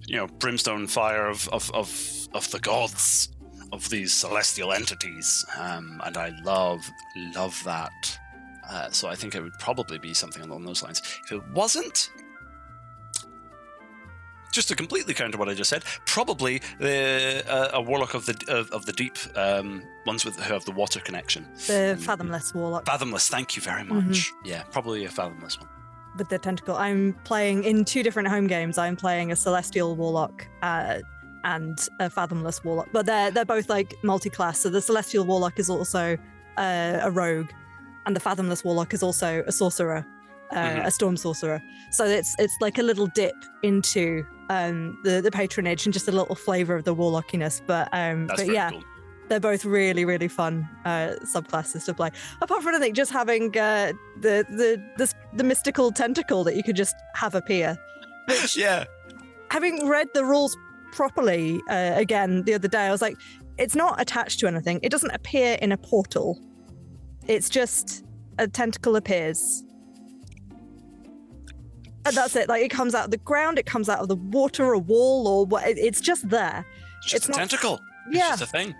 S2: you know brimstone fire of of of, of the gods of these celestial entities, um, and I love love that. Uh, so I think it would probably be something along those lines. If it wasn't, just to completely counter what I just said, probably the uh, a warlock of the of, of the deep, um, ones with who have the water connection.
S1: The fathomless warlock
S2: Fathomless, thank you very
S1: Mhm.
S2: much. Yeah, probably a fathomless one.
S1: with the tentacle. I'm playing in two different home games. I'm playing a celestial warlock uh, and a fathomless warlock, but they're they're both like multi-class. So the celestial warlock is also uh, a rogue, and the fathomless warlock is also a sorcerer, uh,
S2: Mhm.
S1: a storm sorcerer. So it's it's like a little dip into um, the the patronage and just a little flavor of the warlockiness. But um,
S2: That's
S1: but yeah,
S2: cool.
S1: they're both really really fun uh, subclasses to play. Apart from I think just having uh, the the the the mystical tentacle that you could just have appear. Which [LAUGHS]
S2: Yeah,
S1: having read the rules properly uh, again the other day, I was like, it's not attached to anything. It doesn't appear in a portal. It's just a tentacle appears. And that's it. Like it comes out of the ground, it comes out of the water, a wall, or what. It's just there.
S2: it's just
S1: It's
S2: a
S1: not-
S2: tentacle. It's
S1: Yeah.
S2: just a thing.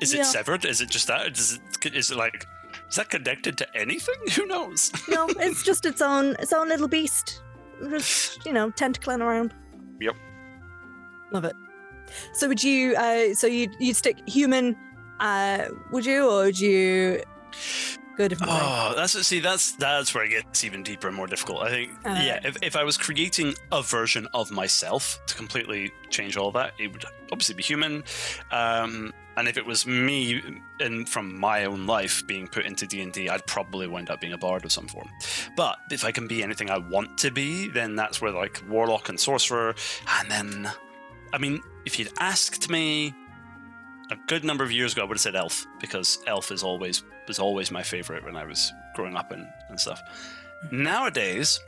S2: Is it
S1: Yeah.
S2: severed? Is it just that? Is it, is it like, is that connected to anything? [LAUGHS] Who knows?
S1: No, [LAUGHS] it's just its own its own little beast. Just you know, tentacling around.
S2: Yep.
S1: Love it. So would you? Uh, so you you'd stick human? Uh, would you, or would you go a different way?
S2: Oh, that's see, that's that's where it gets even deeper and more difficult. I think,
S1: Uh,
S2: yeah, if, if I was creating a version of myself to completely change all that, it would obviously be human. Um, and if it was me in from my own life being put into d&d I'd probably wind up being a bard of some form. But if I can be anything I want to be, then that's where like warlock and sorcerer, and then, I mean, if you'd asked me a good number of years ago, I would have said elf because elf is always was always my favorite when I was growing up and, and stuff. Nowadays,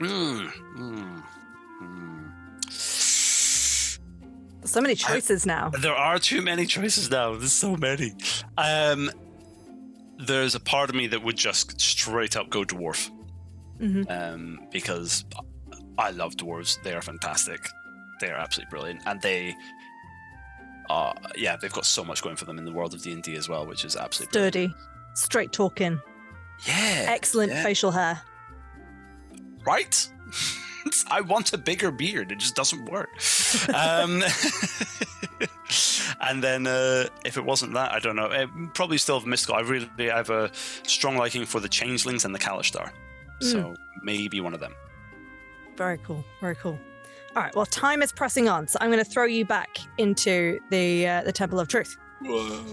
S2: mm, mm, mm,
S1: So many choices now.
S2: there are too many choices now. There's so many. Um, there's a part of me that would just straight up go dwarf,
S1: Mhm.
S2: um, because I love dwarves. They are fantastic. They are absolutely brilliant, and they, uh, yeah, they've got so much going for them in the world of D and D as well, which is absolutely brilliant.
S1: Sturdy, straight talking,
S2: Yeah,
S1: excellent
S2: yeah.
S1: facial hair.
S2: right? [LAUGHS] I want a bigger beard. It just doesn't work. [LAUGHS] um, [LAUGHS] and then uh, if it wasn't that, I don't know. Uh, probably still have mystical. I really I have a strong liking for the changelings and the Kalashtar. So maybe one of them.
S1: Very cool. Very cool. All right. Well, time is pressing on, so I'm going to throw you back into the uh, the Temple of Truth.
S2: Whoa.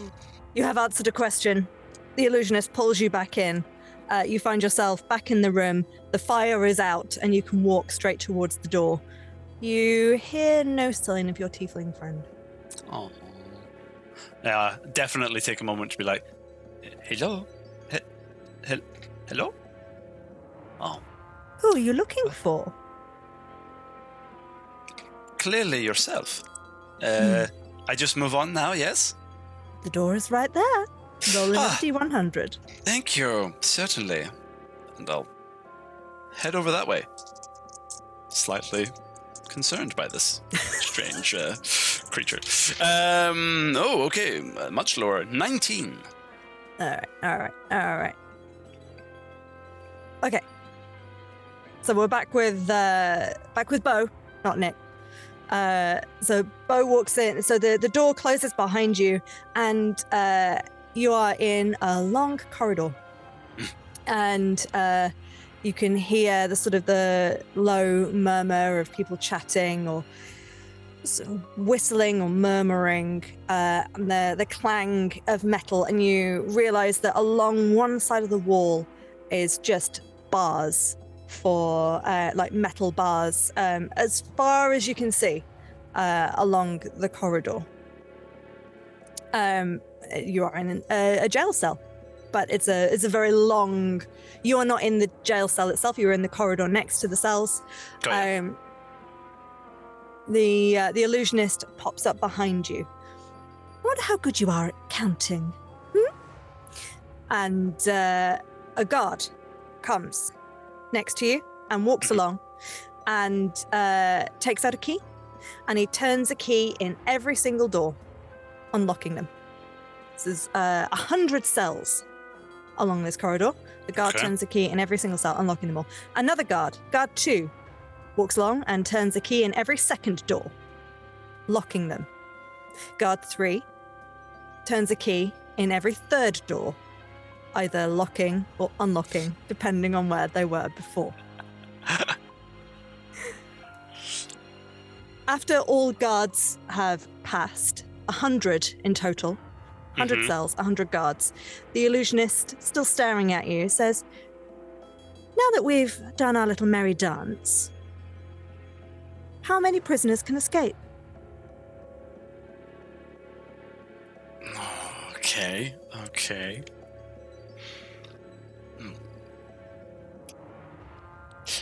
S1: You have answered a question. The illusionist pulls you back in. Uh, you find yourself back in the room. The fire is out, and you can walk straight towards the door. You hear no sign of your tiefling friend.
S2: Oh. Yeah, definitely take a moment to be like, hello? He- he- hello? Oh,
S1: Who are you looking for?
S2: Clearly yourself. Uh, I just move on now, yes?
S1: The door is right there. Roll an
S2: Ah.
S1: D100.
S2: Thank you, certainly. And I'll head over that way. Slightly concerned by this [LAUGHS] strange uh, creature. Um, oh, okay, uh, much lower. 19.
S1: All right, all right, all right. Okay. So we're back with uh back with Bo, not Nick. Uh so Bo walks in. So the the door closes behind you and uh you are in a long corridor. [LAUGHS] and uh you can hear the sort of the low murmur of people chatting or sort of whistling or murmuring, uh, and the the clang of metal, and you realise that along one side of the wall is just bars for uh, like metal bars, um, as far as you can see uh, along the corridor. Um, you are in uh, a jail cell, but it's a it's a very long. You are not in the jail cell itself. You are in the corridor next to the cells. Um, the uh, the illusionist pops up behind you. I wonder how good you are at counting. Hmm? And uh, a guard comes next to you and walks along and uh, takes out a key and he turns a key in every single door, unlocking them. There's uh, a hundred cells along this corridor. The guard
S2: Okay.
S1: turns a key in every single cell, unlocking them all. Another guard, guard two, walks along and turns a key in every second door, locking them. Guard three turns a key in every third door, either locking or unlocking, depending on where they were before. [LAUGHS] After all guards have passed, a hundred in total, 100
S2: Mhm.
S1: cells, 100 guards, the illusionist, still staring at you, says, Now that we've done our little merry dance, how many prisoners can escape?
S2: Okay, okay.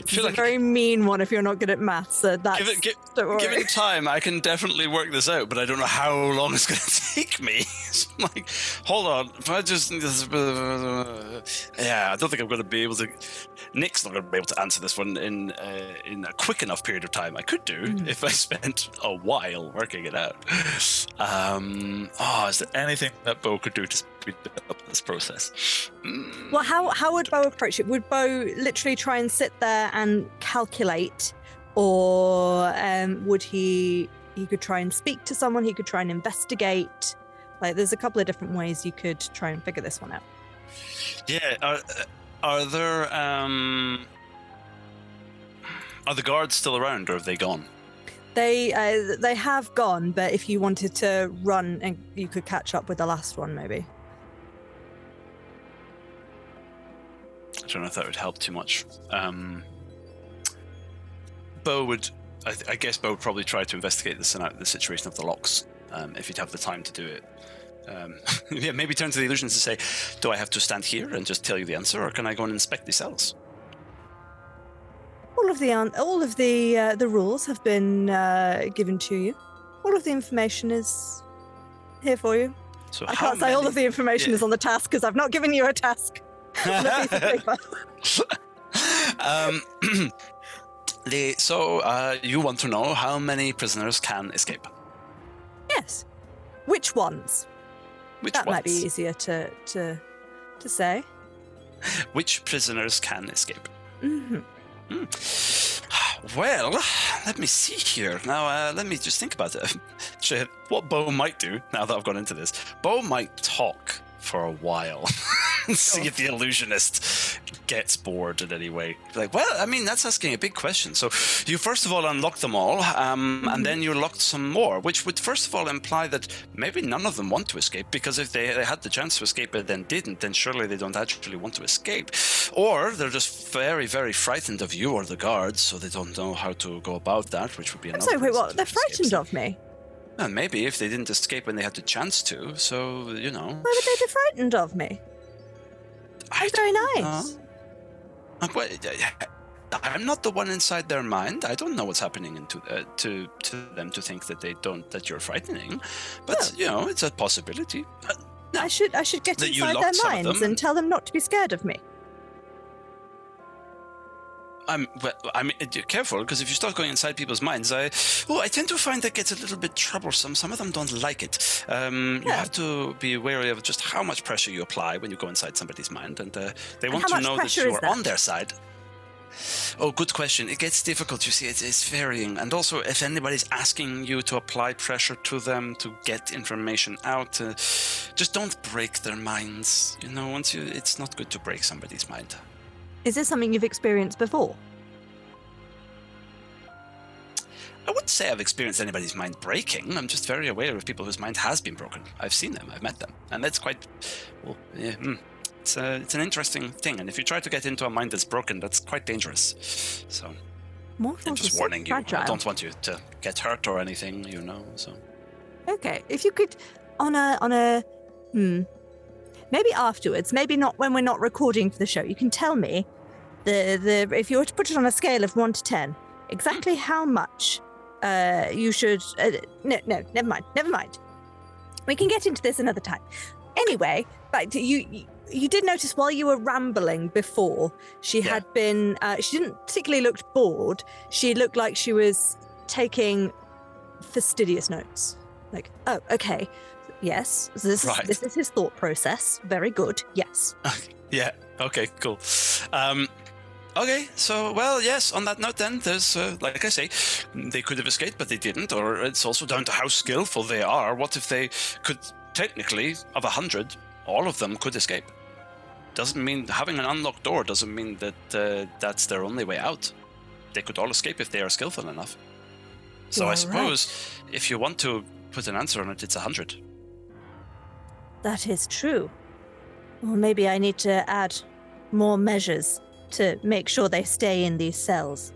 S1: It's a
S2: like
S1: very mean one if you're not good at maths. So that's
S2: give it, give, given time, I can definitely work this out, but I don't know how long it's [LAUGHS] going to take me. [LAUGHS] So I'm like, hold on, if I just, yeah, I don't think I'm going to be able to. Nick's not going to be able to answer this one in uh, in a quick enough period of time. I could do
S1: Mm.
S2: if I [LAUGHS] spent a while working it out. Um, oh, is there anything that Bo could do to speed up this process? Mm.
S1: Well, how how would Bo approach it? Would Bo literally try and sit there and calculate, or um, would he he could try and speak to someone? He could try and investigate. Like, there's a couple of different ways you could try and figure this one out.
S2: Yeah, are, are there um are the guards still around or have they gone?
S1: They uh, they have gone, but if you wanted to run, and you could catch up with the last one, maybe.
S2: Don't know if that would help too much. Um, Bo would, I, th- I guess, Bo would probably try to investigate the, the situation of the locks um, if he'd have the time to do it. Um, [LAUGHS] yeah, maybe turn to the illusionist and say, "Do I have to stand here and just tell you the answer, or can I go and inspect the cells?"
S1: All of the an- all of the uh, the rules have been uh, given to you. All of the information is here for you.
S2: So
S1: I can't say all of the information
S2: Yeah.
S1: is on the task because I've not given you a task. On a piece of paper.
S2: um, [CLEARS THROAT] the, so uh, you want to know how many prisoners can escape?
S1: yes. Which ones?
S2: Which ones?
S1: that
S2: ones?
S1: might be easier to to to say.
S2: Which prisoners can escape?
S1: hmm
S2: Well, let me see here. Now, uh, let me just think about it. [LAUGHS] What Bo might do now that I've gone into this. Bo might talk for a while. [LAUGHS] see if the illusionist gets bored in any way. Like, well, I mean, that's asking a big question. So, you first of all unlock them all, um, and then you locked some more, which would first of all imply that maybe none of them want to escape, because if they, they had the chance to escape and then didn't, then surely they don't actually want to escape. Or they're just very, very frightened of you or the guards, so they don't know how to go about that, which would be another.
S1: sorry, wait, what? They're frightened of me.
S2: Well, maybe if they didn't escape when they had the chance to, so, you know.
S1: Why would they be frightened of me?
S2: I
S1: I'm very nice.
S2: know. Uh, but, I'm not the one inside their mind. I don't know what's happening into uh, to to them to think that they don't that you're frightening. But you know, it's a possibility. Uh, no.
S1: I should I should get
S2: That
S1: inside their minds and tell them not to be scared of me.
S2: I'm well, I mean, uh, careful because if you start going inside people's minds, I oh, I tend to find that gets a little bit troublesome. Some of them don't like it. Um, You have to be wary of just how much pressure you apply when you go inside somebody's mind, and uh, they
S1: And
S2: want to know that you are on their side. Oh, good question. It gets difficult. You see, it's, it's varying, and also if anybody's asking you to apply pressure to them to get information out, uh, just don't break their minds. You know, once you, it's not good to break somebody's mind.
S1: Is this something you've experienced before?
S2: I wouldn't say I've experienced anybody's mind breaking. I'm just very aware of people whose mind has been broken. I've seen them, I've met them, and that's quite. Well, yeah, hmm. it's a, it's an interesting thing. And if you try to get into a mind that's broken, that's quite dangerous. So I'm just
S1: so
S2: warning you. I don't want you to get hurt or anything, you know. So
S1: Okay, if you could, on a on a, hmm, maybe afterwards, maybe not when we're not recording for the show. You can tell me the the if you were to put it on a scale of one to ten, exactly how much uh you should. Uh, no, no, never mind, never mind. We can get into this another time. Anyway, but you. you you did notice while you were rambling before, she
S2: Yeah.
S1: had been. Uh, she didn't particularly looked bored. She looked like she was taking fastidious notes. Like, oh, okay, yes, this
S2: Right.
S1: is this is his thought process. Very good. Yes. [LAUGHS]
S2: yeah, okay, cool. Um, okay, so well, yes. On that note, then there's uh, like I say, they could have escaped, but they didn't. Or it's also down to how skillful they are. What if they could technically, of a hundred, all of them could escape? Doesn't mean having an unlocked door doesn't mean that uh, that's their only way out. They could all escape if they are skillful enough. So I suppose if you want to put an answer on it, it's a hundred.
S1: That is true. Well, maybe I need to add more measures to make sure they stay in these cells.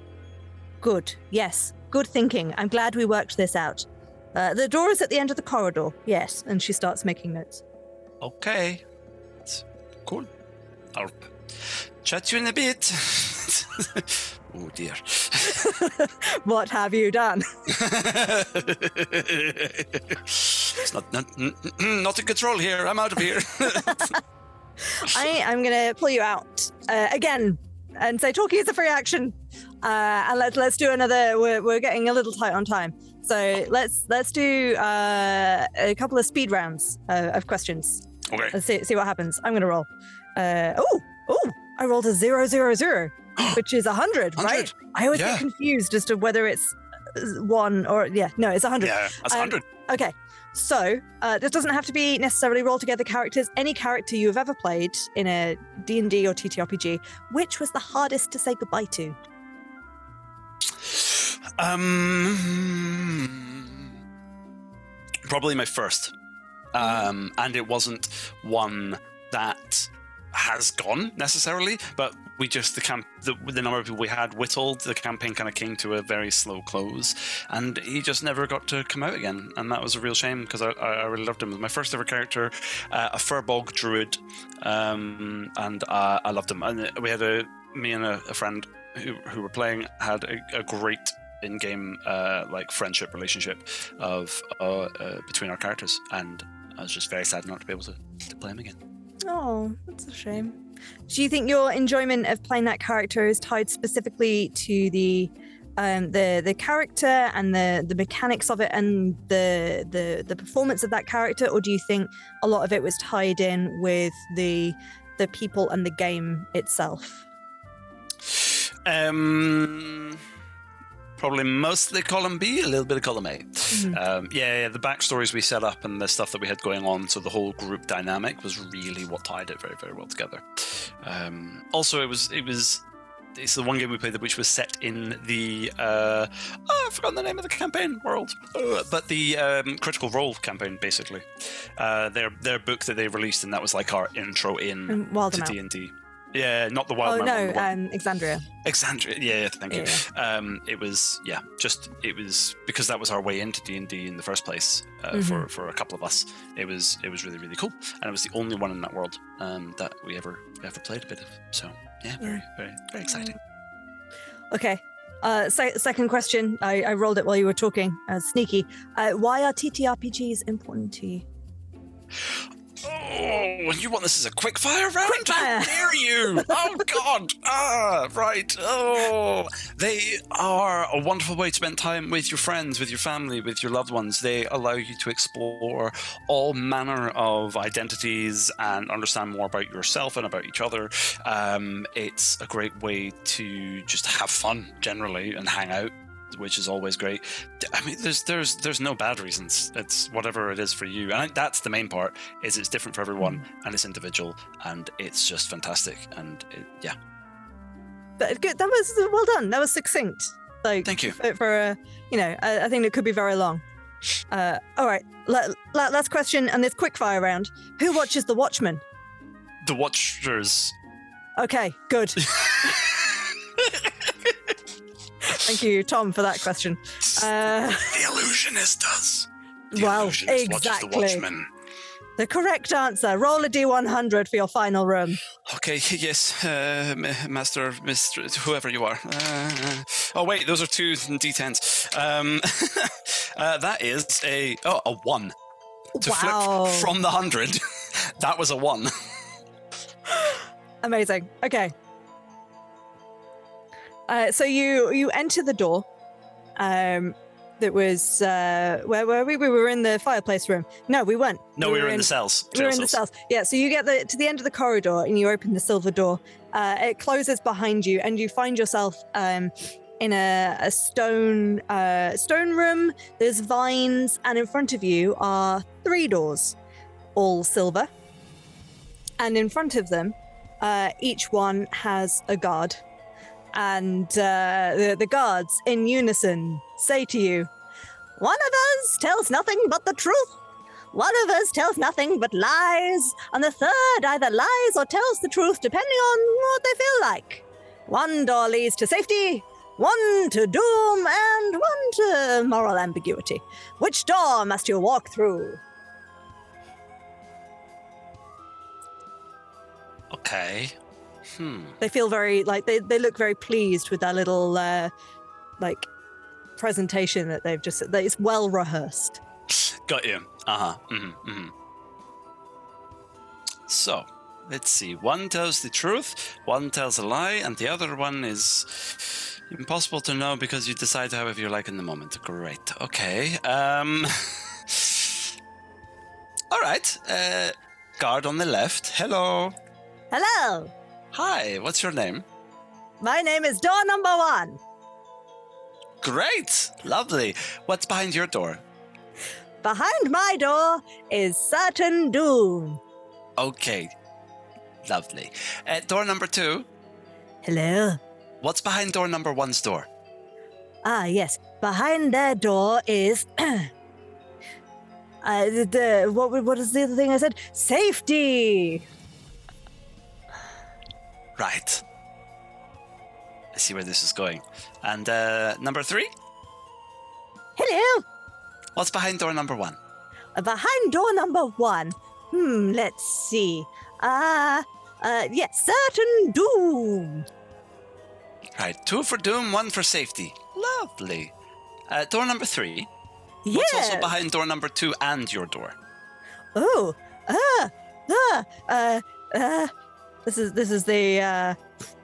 S1: Good. Yes. Good thinking. I'm glad we worked this out. Uh, the door is at the end of the corridor. Yes. And she starts making notes.
S2: Okay. Cool. I'll chat you in a bit. [LAUGHS] oh dear. [LAUGHS]
S1: what have you done? [LAUGHS]
S2: it's not, not [CLEARS THROAT] not in control here. I'm out of here.
S1: I am going to pull you out uh, again and say talking is a free action. Uh, and let's let's do another. We're, we're getting a little tight on time, so let's let's do uh, a couple of speed rounds uh, of questions.
S2: okay.
S1: Let's see see what happens. I'm going to roll. Uh, oh oh, I rolled a zero zero zero, [GASPS] which is a hundred, right? I always
S2: Yeah.
S1: get confused as to whether it's uh, one or yeah, no, it's a hundred.
S2: Yeah, that's
S1: Um,
S2: hundred.
S1: Okay, so uh, this doesn't have to be necessarily roll together characters. Any character you have ever played in a D&D or TTRPG, which was the hardest to say goodbye to?
S2: Um, probably my first. Um, and it wasn't one that has gone necessarily, but we just the camp the, the number of people we had whittled. The campaign kind of came to a very slow close, and he just never got to come out again, and that was a real shame because I, I, really loved him. He was my first ever character, uh, a firbolg druid, um, and uh, I loved him. And we had a me and a, a friend who who were playing had a, a great in-game uh, like friendship relationship of uh, uh, between our characters, and I was just very sad not to be able to, to play him again.
S1: Oh, that's a shame. Do you think your enjoyment of playing that character is tied specifically to the um, the the character and the the mechanics of it and the the the performance of that character, or do you think a lot of it was tied in with the the people and the game itself?
S2: Um, probably mostly column B, a little bit of column A.
S1: Mhm.
S2: Um, yeah, yeah, the backstories we set up and the stuff that we had going on, so the whole group dynamic was really what tied it very, very well together. Um, also, it was it was it's the one game we played which was set in the uh, oh, I forgot the name of the campaign world, Uh, but the um, Critical Role campaign basically. Uh, their their book that they released and that was like our intro in to D and D. Yeah, not the
S1: Oh
S2: Wild
S1: no,
S2: the one-
S1: um, Exandria.
S2: Exandria. Yeah, yeah, thank you. Um, it was yeah, just it was because that was our way into D and D in the first place uh,
S1: Mm-hmm.
S2: for for a couple of us. It was it was really really cool, and it was the only one in that world um, that we ever we ever played a bit of. So yeah, very very very exciting.
S1: Okay. Uh, se- second question. I, I rolled it while you were talking. Uh, sneaky. Uh, why are TTRPGs important to you?
S2: Oh, you want this as a quick fire round?
S1: Quickfire.
S2: How dare you? Oh [LAUGHS] God! Ah, right. Oh, they are a wonderful way to spend time with your friends, with your family, with your loved ones. They allow you to explore all manner of identities and understand more about yourself and about each other. Um, it's a great way to just have fun generally and hang out which is always great. I mean, there's there's there's no bad reasons. It's whatever it is for you, and that's the main part. Is it's different for everyone and it's individual, and it's just fantastic. And it, yeah,
S1: That, good. That was well done. That was succinct. Like
S2: Thank you.
S1: For, for a, you know, I, I think it could be very long. Uh, all right. La- la- last question and this quick fire round. Who watches The Watchmen?
S2: the Watchers.
S1: Okay, good. [LAUGHS] Thank you, Tom, for that question. Uh,
S2: the illusionist does. The
S1: well,
S2: illusionist watches the
S1: exactly. The correct answer. Roll a d100 for your final room.
S2: Okay, [LAUGHS] yes, uh, Master, Mister, whoever you are. Uh, oh wait, those are two d10s. Um, [LAUGHS] uh, that is a oh a one. To
S1: Wow.
S2: flip from the hundred, [LAUGHS] that was a one.
S1: Amazing. Okay. Uh, so you you enter the door. Um, that was uh, where were we? We were in the fireplace room. No, we weren't.
S2: No, we were in the cells.
S1: We were in the
S2: cells.
S1: cells. Yeah. So you get the, to the end of the corridor and you open the silver door. Uh, it closes behind you, and you find yourself um, in a, a stone uh, stone room. There's vines, and in front of you are three doors, all silver. And in front of them, uh, each one has a guard, and uh, the, the guards in unison say to you, "One of us tells nothing but the truth." One of us tells nothing but lies, and the third either lies or tells the truth depending on what they feel like. One door leads to safety, one to doom, and one to moral ambiguity. Which door must you walk through?
S2: Okay. Hmm.
S1: They feel very like they, they look very pleased with their little uh, like presentation that they've just that it's well rehearsed. [SNIFFS]
S2: Got you. Uh huh. Mm-hmm, mm-hmm. So, let's see. One tells the truth, one tells a lie, and the other one is impossible to know because you decide however you like in the moment. Great. Okay. Um. [LAUGHS] All right. Uh, guard on the left. Hello.
S1: Hello,
S2: Hi. What's your name?
S1: my name is door number one.
S2: Great. Lovely. What's behind your door?
S1: Behind my door is certain doom.
S2: Okay. Lovely. Uh, door number two.
S1: Hello.
S2: What's behind door number one's door?
S1: Ah, yes. Behind their door is. [CLEARS THROAT] uh, the, the what? What is the other thing I said? Safety.
S2: Right. I see where this is going. And uh, number three,
S1: Hello.
S2: what's behind door number one?
S1: Behind door number one. Hmm, let's see. Uh, uh, yes, certain doom.
S2: Right, two for doom, one for safety. Lovely. Uh, door number three.
S1: Yeah.
S2: What's also behind door number two and your door?
S1: Oh, uh, uh, uh, uh. This is this is the uh,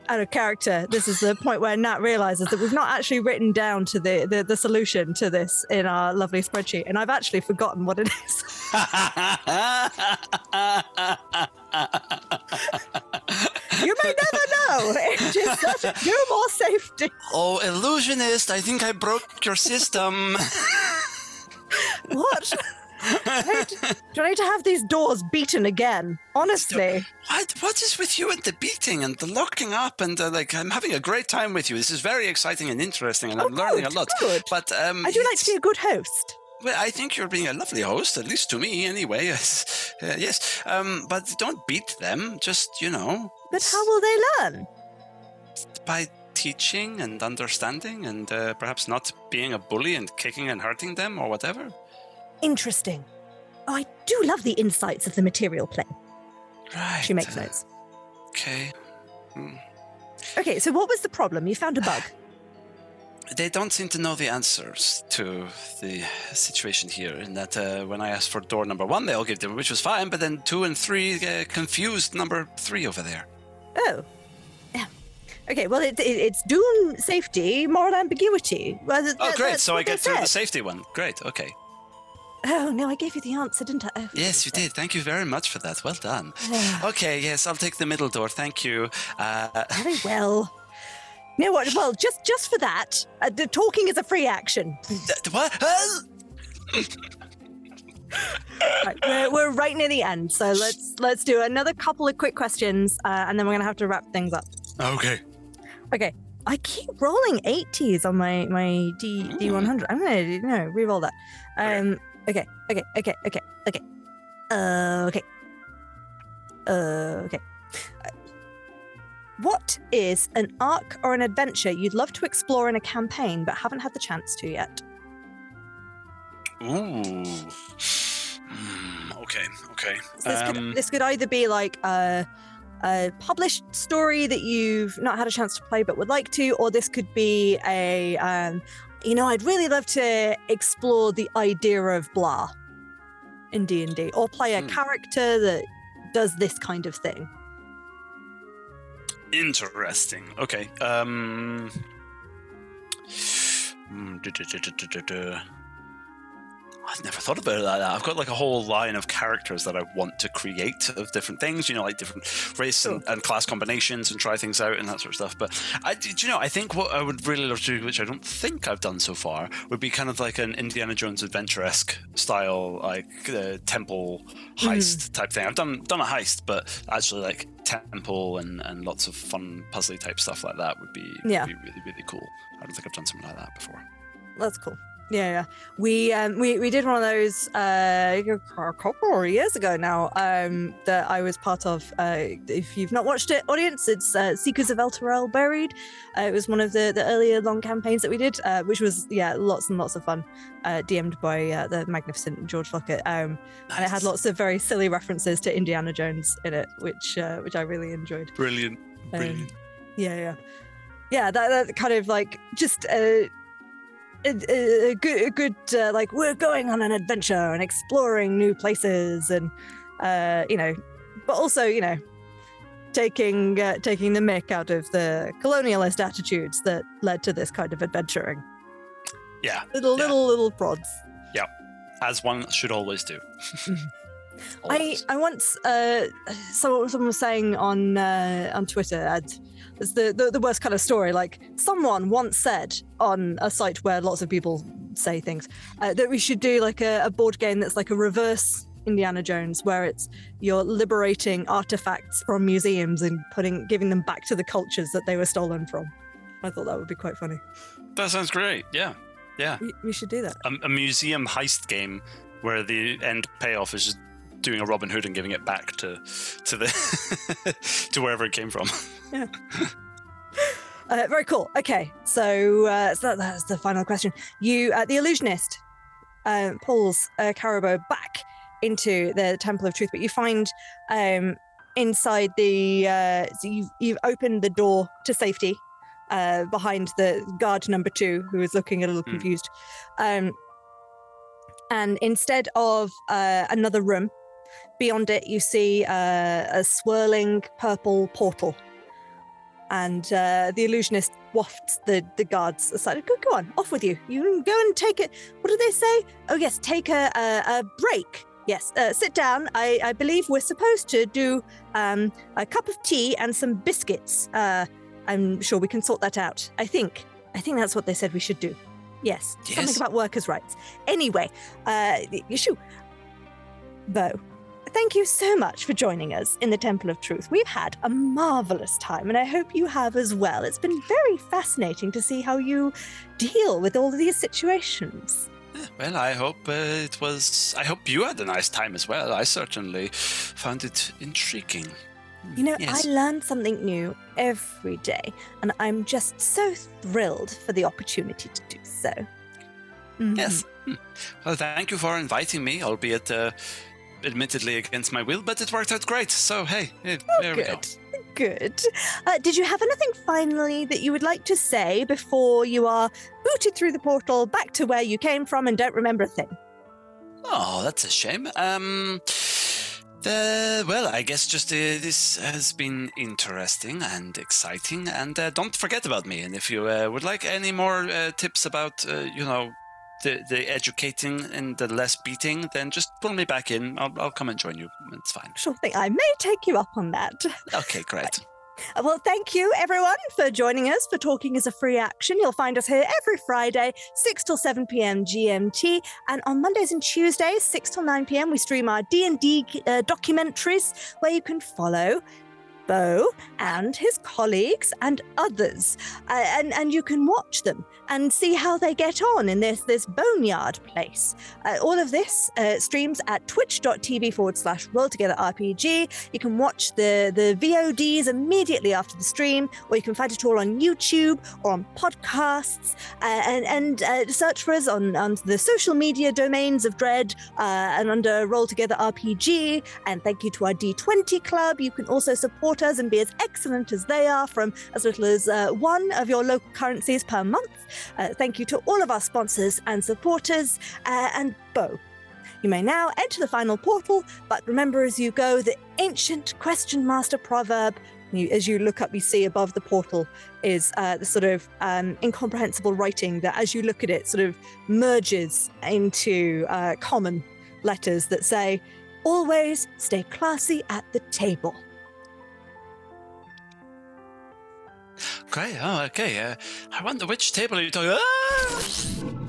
S1: out of character. This is the point where Nat realizes that we've not actually written down to the, the the solution to this in our lovely spreadsheet, and I've actually forgotten what it is. [LAUGHS] you may never know. It's just no more safety.
S2: oh, illusionist, I think I broke your system.
S1: What? Do I need to- do I need to have these doors beaten again? Honestly.
S2: what? What is with you and the beating and the locking up and uh, like? I'm having a great time with you. This is very exciting and interesting, and I'm
S1: Oh,
S2: learning
S1: good,
S2: a lot.
S1: good.
S2: But um,
S1: I do like to be a good host.
S2: Well, I think you're being a lovely host, at least to me, anyway. [LAUGHS] Yes, uh, yes. Um, but don't beat them. Just you know,
S1: But how will they learn?
S2: by teaching and understanding, and uh, perhaps not being a bully and kicking and hurting them or whatever.
S1: Interesting. Oh, I do love the insights of the material plane.
S2: Right.
S1: She makes notes.
S2: Okay.
S1: Okay, so what was the problem? You found a bug. [SIGHS]
S2: They don't seem to know the answers to the situation here. In that, uh, when I asked for door number one, they all gave them, which was fine. But then two and three uh, confused number three over there.
S1: Oh. Yeah. Okay, well, it, it, it's doom, safety, moral ambiguity. Well, th-
S2: Oh,
S1: th-
S2: great! So I get through the safety one. Great. Okay.
S1: Oh, no, I gave you the answer, didn't I? Oh,
S2: Yes, you did. Thank you very much for that. Well done.
S1: Yeah.
S2: Okay, yes, I'll take the middle door. Thank you. Uh, [LAUGHS]
S1: Very well. You know what? Well, just just for that, uh, the talking is a free action.
S2: th- what? Uh, [LAUGHS]
S1: Right, we're, we're right near the end, so let's let's do another couple of quick questions, uh, and then we're gonna have to wrap things up.
S2: okay.
S1: Okay. I keep rolling 80s on my my D D100. I'm gonna you know re-roll that. Um. Okay. Okay. Okay. Okay. Okay. Uh. Okay. Uh. Okay. Uh, What is an arc or an adventure you'd love to explore in a campaign but haven't had the chance to yet?
S2: Ooh. Hmm, okay. Okay.
S1: So this,
S2: Um,
S1: could, this could either be like a, a published story that you've not had a chance to play but would like to, or this could be a, um, you know, I'd really love to explore the idea of blah in D and D, or play a
S2: Hmm.
S1: character that does this kind of thing.
S2: Interesting. Okay. Um. [SIGHS] I've never thought about it like that. I've got like a whole line of characters that I want to create of different things, you know, like different race and, and class combinations and try things out and that sort of stuff. But I, do you know, I think what I would really love to do, which I don't think I've done so far, would be kind of like an Indiana Jones adventure esque style, like uh, temple heist type thing. I've done done a heist, but actually like temple and, and lots of fun puzzly type stuff like that would be,
S1: Yeah.
S2: would be really really cool. I don't think I've done something like that before.
S1: That's cool. Yeah, yeah. We um we, we did one of those uh a couple of years ago now um that I was part of. Uh, if you've not watched it, audience, it's uh, Seekers of El Terrell Buried. Uh, it was one of the the earlier long campaigns that we did, uh, which was yeah lots and lots of fun. Uh, DM'd by uh, the magnificent George Lockett. Um, and it had lots of very silly references to Indiana Jones in it, which uh, which I really enjoyed.
S2: brilliant,
S1: Um,
S2: brilliant.
S1: Yeah, yeah, yeah. That, that kind of like just a, a, good, a good uh, like we're going on an adventure and exploring new places, and uh, you know, but also you know, taking uh, taking the mick out of the colonialist attitudes that led to this kind of adventuring.
S2: yeah,
S1: Little,
S2: Yeah.
S1: little, little prods.
S2: Yeah, as one should always do. [LAUGHS]
S1: I,
S2: Always.
S1: I once uh, so someone was saying on uh, on Twitter I'd, it's the, the the worst kind of story. Like someone once said on a site where lots of people say things uh, that we should do like a, a board game that's like a reverse Indiana Jones, where it's you're liberating artifacts from museums and putting giving them back to the cultures that they were stolen from. I thought that would be quite funny.
S2: that sounds great. Yeah, yeah.
S1: We, we should do that.
S2: A, a museum heist game where the end payoff is just doing a Robin Hood and giving it back to to the [LAUGHS] to wherever it came from. [LAUGHS] [LAUGHS]
S1: Uh, very cool. Okay, so, uh, so that, that's the final question. You, uh, the illusionist, uh, pulls uh, Carabo back into the Temple of Truth, but you find um, inside the uh, so you've you've opened the door to safety uh, behind the guard number two, who is looking a little
S2: Hmm.
S1: confused. Um, and instead of uh, another room, beyond it you see uh, a swirling purple portal. And uh, the illusionist wafts the, the guards aside. Go, go on, off with you. You can go and take it. What do they say? Oh, yes, take a, a, a break. Yes, uh, sit down. I, I believe we're supposed to do um, a cup of tea and some biscuits. Uh, I'm sure we can sort that out. I think. I think that's what they said we should do. Yes, something about workers' rights. Anyway, uh, Yeshu, Bo, thank you so much for joining us in the Temple of Truth. We've had a marvelous time, and I hope you have as well. It's been very fascinating to see how you deal with all of these situations.
S2: Well, I hope uh, it was. I hope you had a nice time as well. I certainly found it intriguing.
S1: You know,
S2: Yes.
S1: I learn something new every day, and I'm just so thrilled for the opportunity to do so. Mhm.
S2: Yes. Hmm. Well, thank you for inviting me, albeit uh, admittedly against my will, but it worked out great. So, hey, eh, there we go.
S1: Good. Good. Uh, did you have anything finally that you would like to say before you are booted through the portal back to where you came from and don't remember a thing?
S2: Oh, that's a shame. Um, well, I guess just uh, this has been interesting and exciting, and uh, don't forget about me. And if you uh, would like any more uh, tips about, uh, you know, the the educating and the less beating, then just pull me back in. I'll, I'll come and join you. It's fine.
S1: Sure thing. I may take you up on that. [LAUGHS]
S2: Okay, great.
S1: Uh, Well, thank you everyone for joining us for Talking as a Free Action. You'll find us here every Friday, 6 till 7 p.m. GMT, and on Mondays and Tuesdays, 6 till 9 p.m. we stream our D&D uh, documentaries where you can follow And his colleagues and others, uh, and and you can watch them and see how they get on in this this boneyard place. Uh, all of this uh, streams at twitch.tv forward slash roll together RPG. You can watch the, the VODs immediately after the stream, or you can find it all on YouTube or on podcasts. Uh, and and uh, search for us on, on the social media domains of Dread uh, and under Roll Together RPG. And thank you to our D20 club. You can also support and be as excellent as they are from as little as uh, one of your local currencies per month. Uh, thank you to all of our sponsors and supporters. Uh, and Bo, you may now enter the final portal, but remember as you go the ancient question master proverb. You, as you look up, you see above the portal is uh, the sort of um, incomprehensible writing that, as you look at it, sort of merges into uh, common letters that say, Always stay classy at the table.
S2: Okay, oh, okay. Uh, I wonder which table are you talking? Ah!